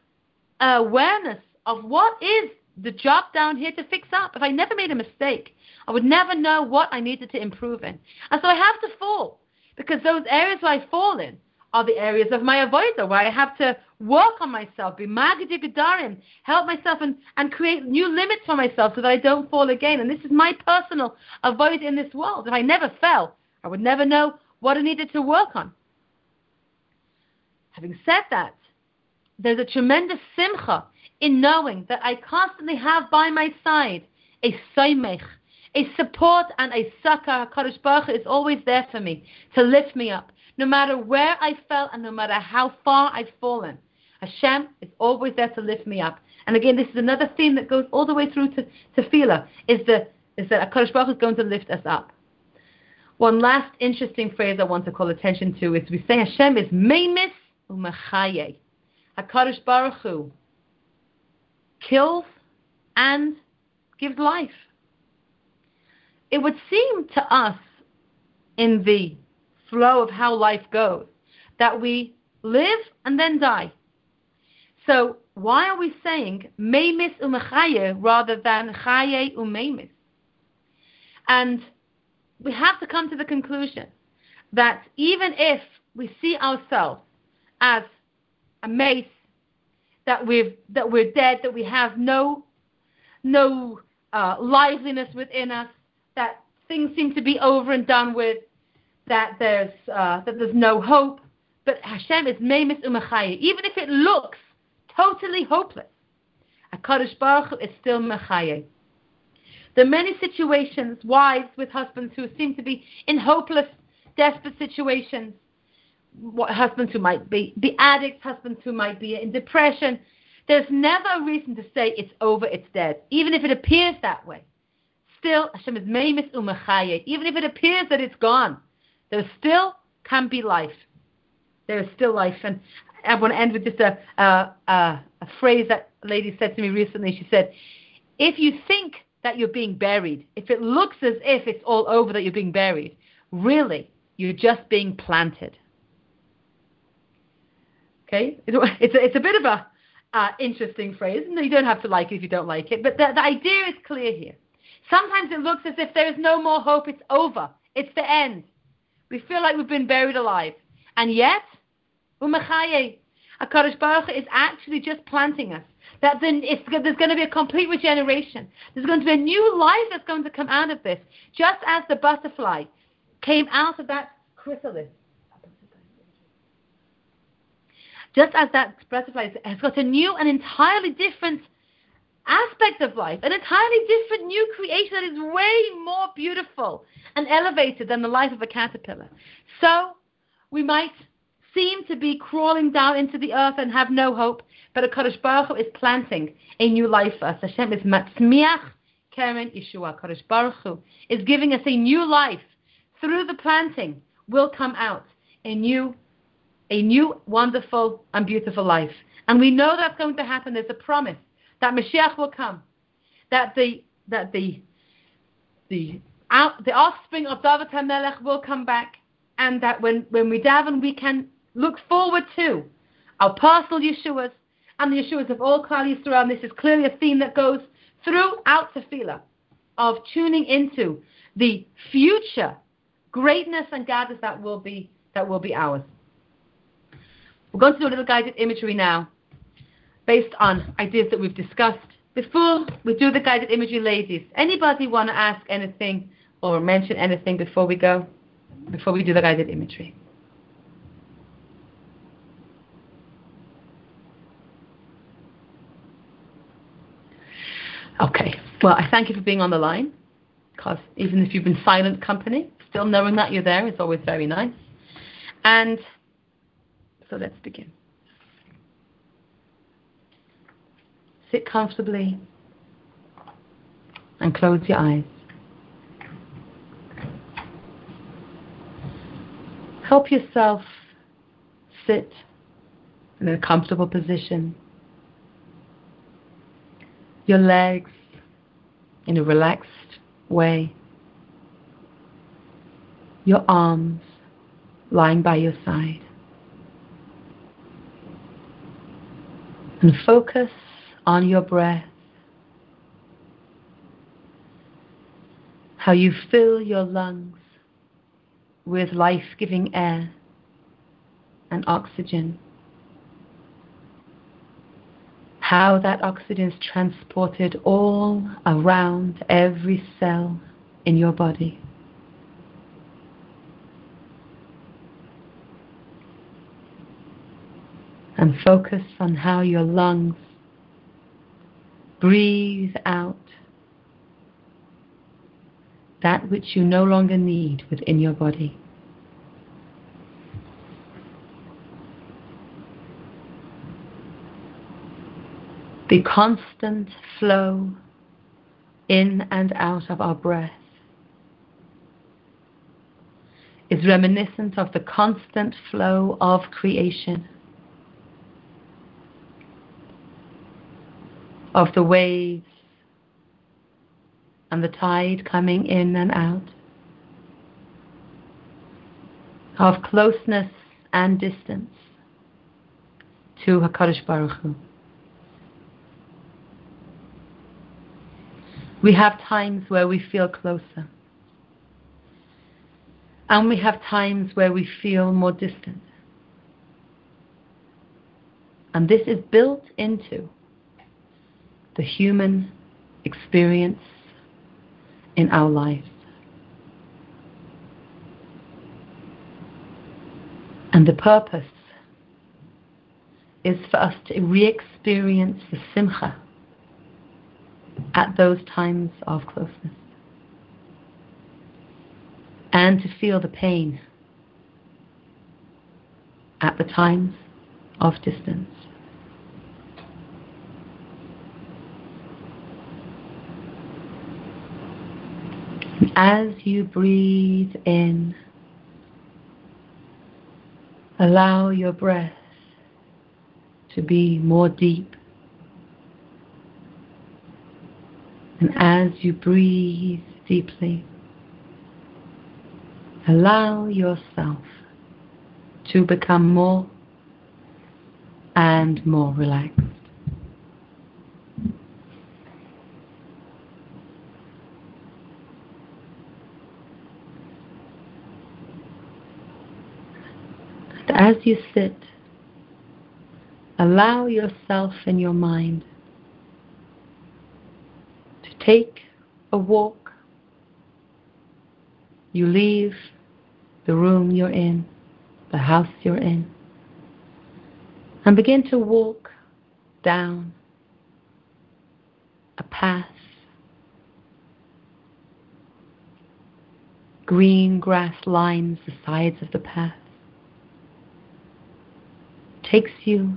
awareness of what is the job down here to fix up. If I never made a mistake, I would never know what I needed to improve in. And so I have to fall Because those areas where I fall in are the areas of my avodah, where I have to work on myself, be magadi gedarim, help myself and, and create new limits for myself so that I don't fall again. And this is my personal avoid in this world. If I never fell, I would never know what I needed to work on. Having said that, there's a tremendous simcha in knowing that I constantly have by my side a soimech, a support and a succor. Kadosh Baruch is always there for me to lift me up, no matter where I fell and no matter how far I've fallen. Hashem is always there to lift me up. And again, this is another theme that goes all the way through to tefillah, is, the, is that Kadosh Baruch is going to lift us up. One last interesting phrase I want to call attention to is we say Hashem is Meimis Umechaye. HaKadosh Baruch Hu kills and gives life. It would seem to us in the flow of how life goes that we live and then die. So why are we saying Meimis Umechaye rather than Chaye Umeimis? And we have to come to the conclusion that even if we see ourselves as a meis, that we've that we're dead, that we have no no uh, liveliness within us, that things seem to be over and done with, that there's uh, that there's no hope. But Hashem is Meimis Umachaya. Even if it looks totally hopeless, Hakadosh Baruch Hu is still Mechayeh. There are many situations, wives with husbands who seem to be in hopeless, desperate situations. What, husbands who might be the addicts, husbands who might be in depression. There's never a reason to say it's over, it's dead, even if it appears that way. Still, Hashem is meimis. Even if it appears that it's gone, there still can be life. There is still life. And I want to end with just a, a, a, a phrase that a lady said to me recently. She said, if you think that you're being buried, if it looks as if it's all over that you're being buried, really, you're just being planted. Okay? It's a, it's a bit of a uh, interesting phrase. No, you don't have to like it if you don't like it, but the, the idea is clear here. Sometimes it looks as if there is no more hope, it's over, it's the end. We feel like we've been buried alive. And yet, Umachaye, HaKadosh Baruch is actually just planting us that then there's going to be a complete regeneration. There's going to be a new life that's going to come out of this, just as the butterfly came out of that chrysalis. Just as that butterfly has got a new and entirely different aspect of life, an entirely different new creation that is way more beautiful and elevated than the life of a caterpillar. So we might seem to be crawling down into the earth and have no hope, but a Kadosh Baruch Hu is planting a new life for us. Hashem is matzmiach keren Yeshua. Kadosh Baruch Hu is giving us a new life. Through the planting will come out a new, a new wonderful and beautiful life. And we know that's going to happen. There's a promise that Mashiach will come, that the that the the out, the offspring of David HaMelech will come back, and that when, when we daven, we can look forward to our personal Yeshuas, and the Yeshuas of all Klal Yisrael. And this is clearly a theme that goes throughout Tefillah of tuning into the future greatness and gadlus that will be that will be ours. We're going to do a little guided imagery now, based on ideas that we've discussed. Before we do the guided imagery, ladies, anybody want to ask anything or mention anything before we go? Before we do the guided imagery. Okay. Well, I thank you for being on the line, because even if you've been silent company, still knowing that you're there is always very nice. And so let's begin. Sit comfortably and close your eyes. Help yourself sit in a comfortable position your legs in a relaxed way, your arms lying by your side. And focus on your breath, how you fill your lungs with life giving air and oxygen. How that oxygen is transported all around every cell in your body. And focus on how your lungs breathe out that which you no longer need within your body. The constant flow in and out of our breath is reminiscent of the constant flow of creation, of the waves and the tide coming in and out, of closeness and distance to HaKadosh Baruch Hu. We have times where we feel closer. And we have times where we feel more distant. And this is built into the human experience in our lives. And the purpose is for us to re experience the simcha at those times of closeness and to feel the pain at the times of distance. As you breathe in, allow your breath to be more deep. And as you breathe deeply, allow yourself to become more and more relaxed. As you sit, allow yourself in your mind to take a walk. You leave the room you're in, the house you're in, and begin to walk down a path. Green grass lines the sides of the path takes you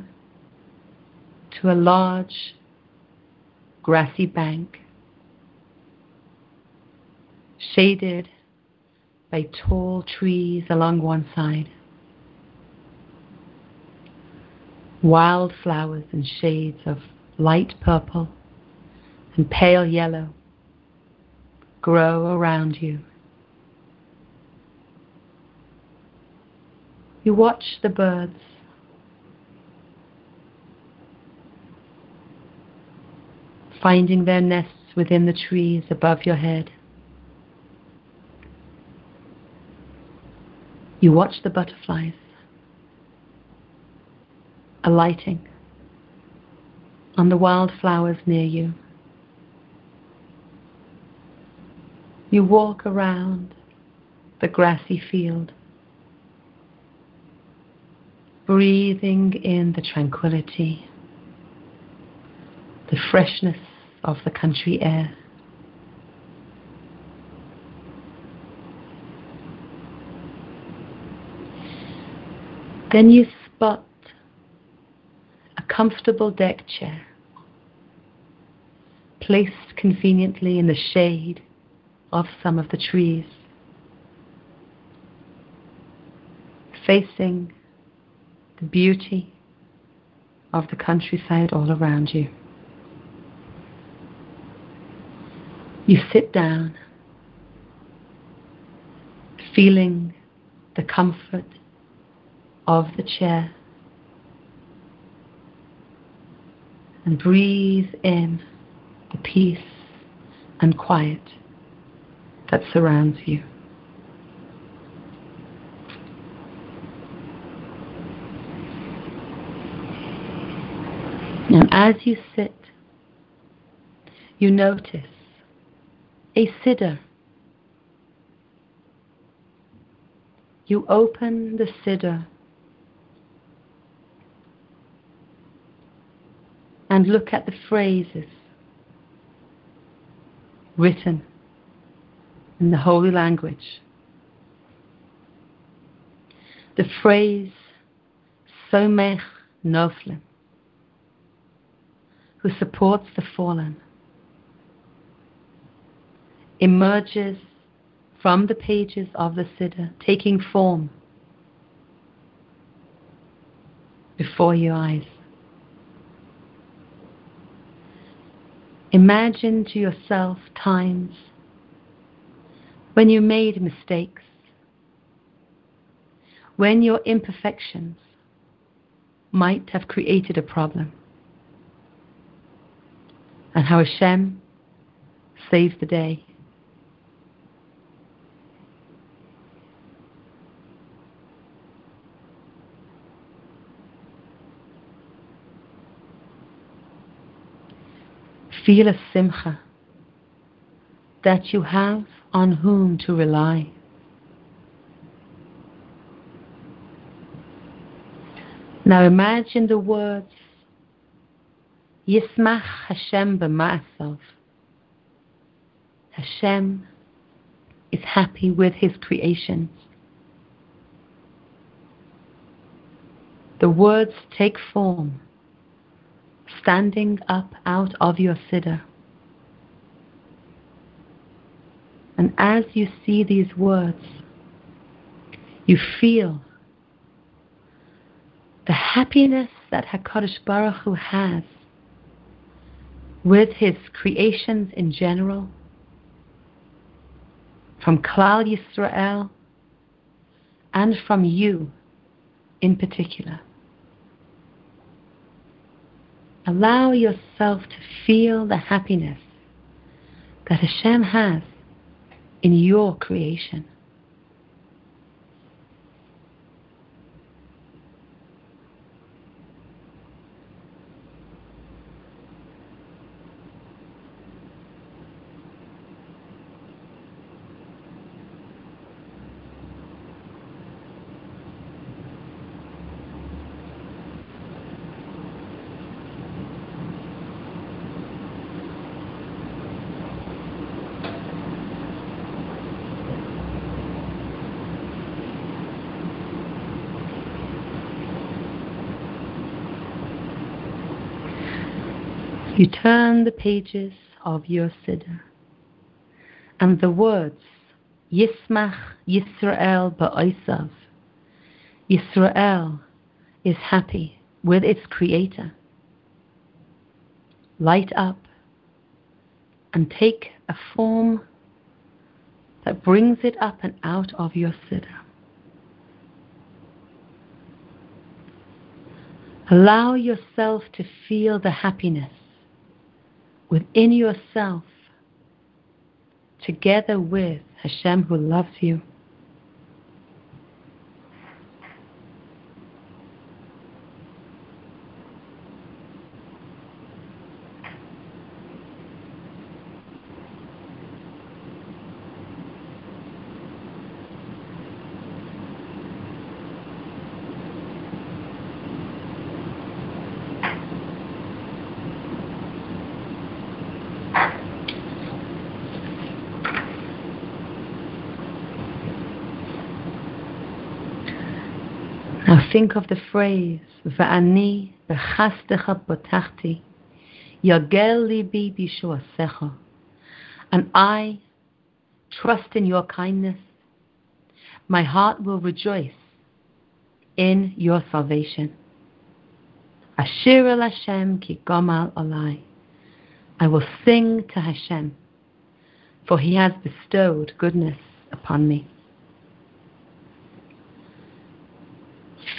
to a large grassy bank shaded by tall trees along one side. Wildflowers in shades of light purple and pale yellow grow around you. You watch the birds finding their nests within the trees above your head. You watch the butterflies alighting on the wildflowers near you. You walk around the grassy field, breathing in the tranquility, the freshness of the country air. Then you spot a comfortable deck chair placed conveniently in the shade of some of the trees, facing the beauty of the countryside all around you. You sit down, feeling the comfort of the chair. And breathe in the peace and quiet that surrounds you. And as you sit, you notice a siddur. You open the siddur and look at the phrases written in the holy language. The phrase Somech Noflim, who supports the fallen, emerges from the pages of the Siddur, taking form before your eyes. Imagine to yourself times when you made mistakes, when your imperfections might have created a problem, and how Hashem saved the day. Feel a simcha that you have on whom to rely. Now imagine the words Yismach Hashem b'ma'asav. Hashem is happy with his creations. The words take form, standing up out of your siddur. And as you see these words, you feel the happiness that HaKadosh Baruch Hu has with his creations in general, from Klal Yisrael, and from you in particular. Allow yourself to feel the happiness that Hashem has in your creation. You turn the pages of your Siddur, and the words Yismach Yisrael ba'osav. Yisrael is happy with its Creator. Light up and take a form that brings it up and out of your Siddur. Allow yourself to feel the happiness within yourself together with Hashem who loves you. Now think of the phrase, Va'ani b'chastecha potachti, yagel libi b'shuasecha. And I trust in your kindness. My heart will rejoice in your salvation. Ashir el Hashem ki gomal alai. I will sing to Hashem, for he has bestowed goodness upon me.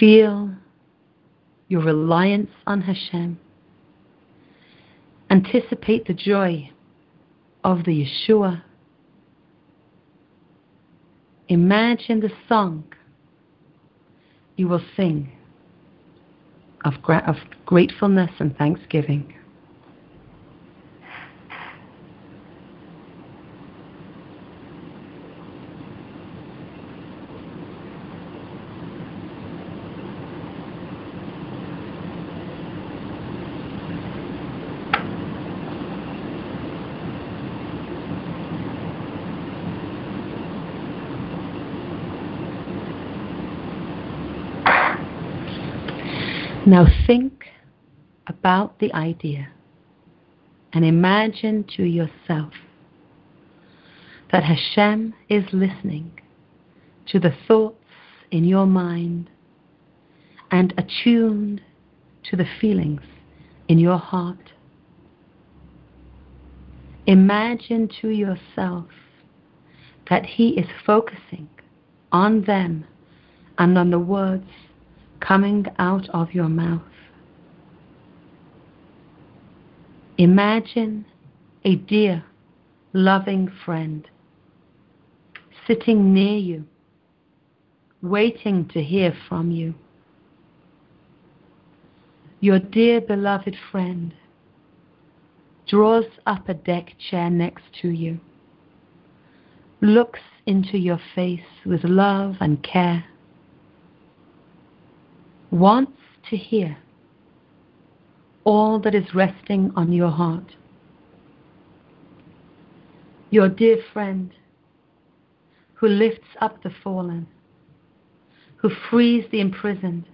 Feel your reliance on Hashem. Anticipate the joy of the Yeshua. Imagine the song you will sing of, gra- of gratefulness and thanksgiving. Now think about the idea and imagine to yourself that Hashem is listening to the thoughts in your mind and attuned to the feelings in your heart. Imagine to yourself that He is focusing on them and on the words coming out of your mouth. Imagine a dear, loving friend sitting near you, waiting to hear from you. Your dear beloved friend draws up a deck chair next to you, looks into your face with love and care, wants to hear all that is resting on your heart. Your dear friend who lifts up the fallen, who frees the imprisoned,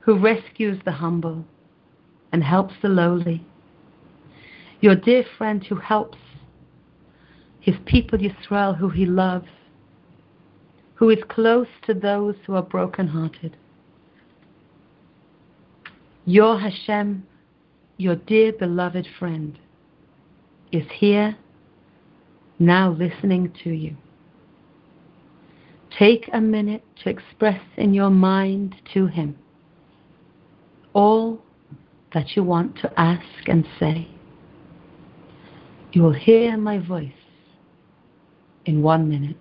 who rescues the humble and helps the lowly. Your dear friend who helps his people Yisrael who he loves, who is close to those who are broken-hearted. Your Hashem, your dear beloved friend, is here now listening to you. Take a minute to express in your mind to him all that you want to ask and say. You will hear my voice in one minute.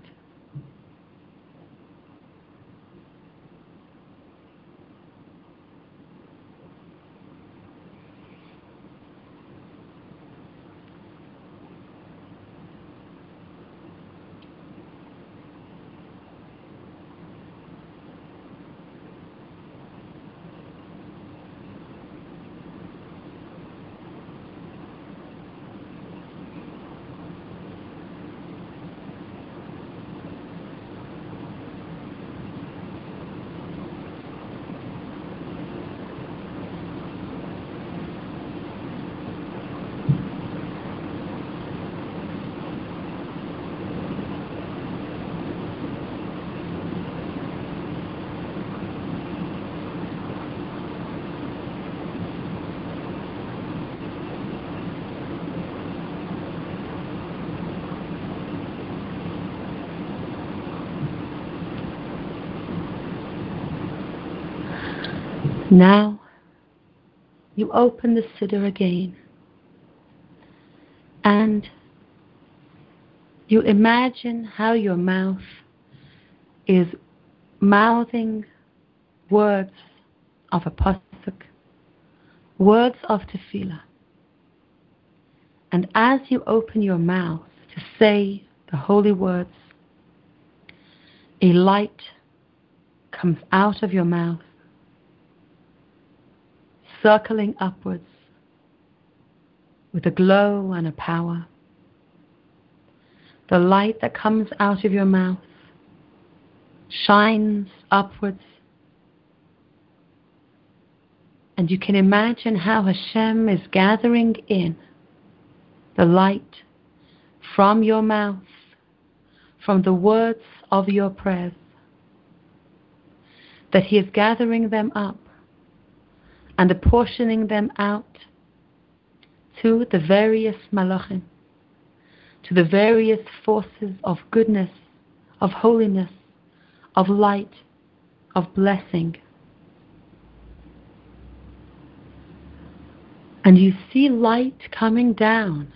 Now you open the Siddur again and you imagine how your mouth is mouthing words of a pasuk, words of tefillah. And as you open your mouth to say the holy words, a light comes out of your mouth circling upwards with a glow and a power. The light that comes out of your mouth shines upwards. And you can imagine how Hashem is gathering in the light from your mouth, from the words of your prayers, that He is gathering them up and apportioning them out to the various malachim, to the various forces of goodness, of holiness, of light, of blessing. And you see light coming down.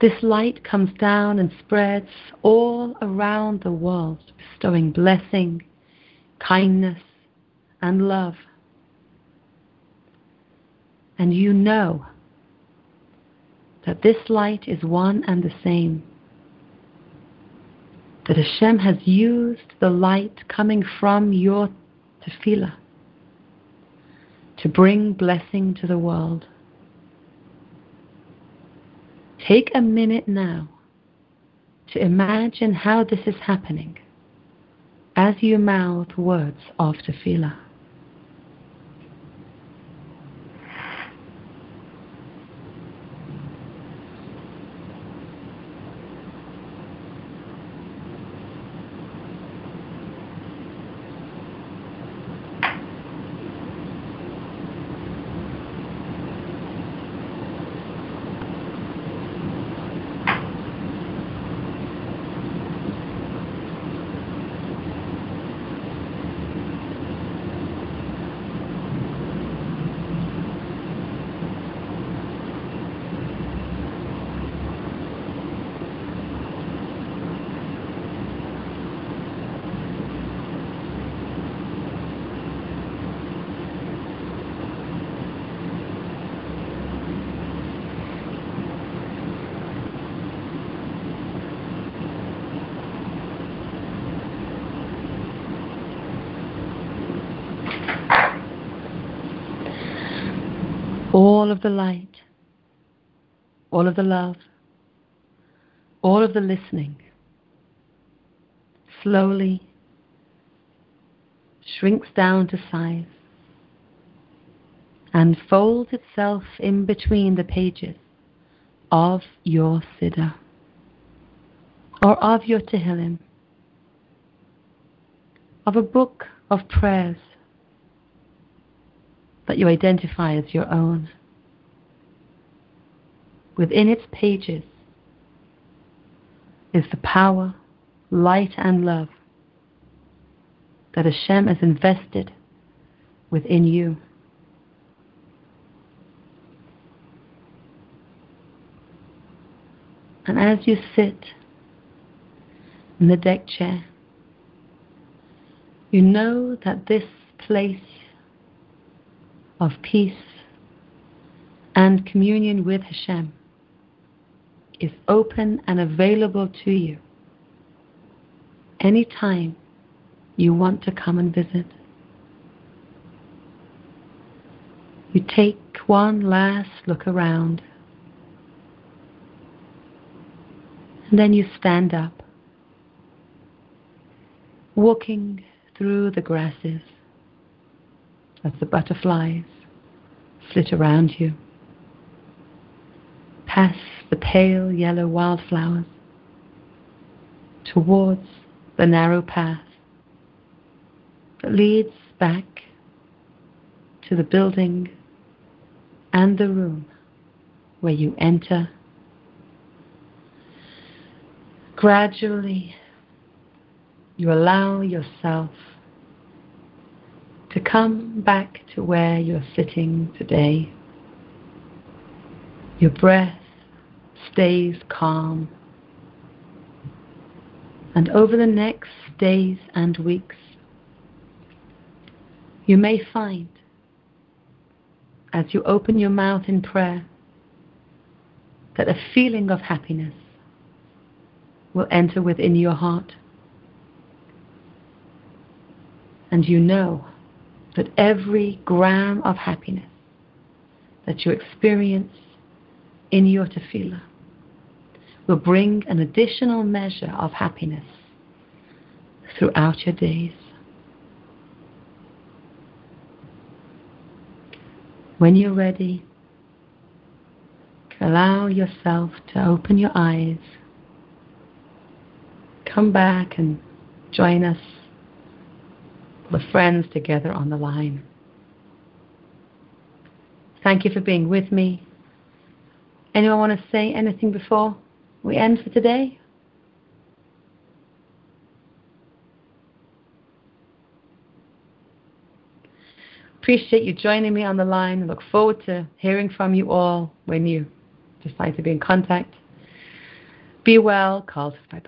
This light comes down and spreads all around the world, bestowing blessing, kindness, and love. And you know that this light is one and the same. That Hashem has used the light coming from your tefillah to bring blessing to the world. Take a minute now to imagine how this is happening as you mouth words of tefillah. All of the light, all of the love, all of the listening slowly shrinks down to size and folds itself in between the pages of your Siddur or of your Tehillim, of a book of prayers that you identify as your own. Within its pages is the power, light, and love that Hashem has invested within you. And as you sit in the deck chair, you know that this place of peace and communion with Hashem is open and available to you anytime you want to come and visit. You take one last look around and then you stand up, walking through the grasses as the butterflies flit around you, past the pale yellow wildflowers, towards the narrow path that leads back to the building and the room where you enter. Gradually, you allow yourself to come back to where you're sitting today. Your breath stays calm. And over the next days and weeks, you may find, as you open your mouth in prayer, that a feeling of happiness will enter within your heart. And you know that every gram of happiness that you experience in your tefillah will bring an additional measure of happiness throughout your days. When you're ready, allow yourself to open your eyes. Come back and join us, the friends together on the line. Thank you for being with me. Anyone want to say anything before we end for today? Appreciate you joining me on the line. Look forward to hearing from you all when you decide to be in contact. Be well, Carl. Bye bye.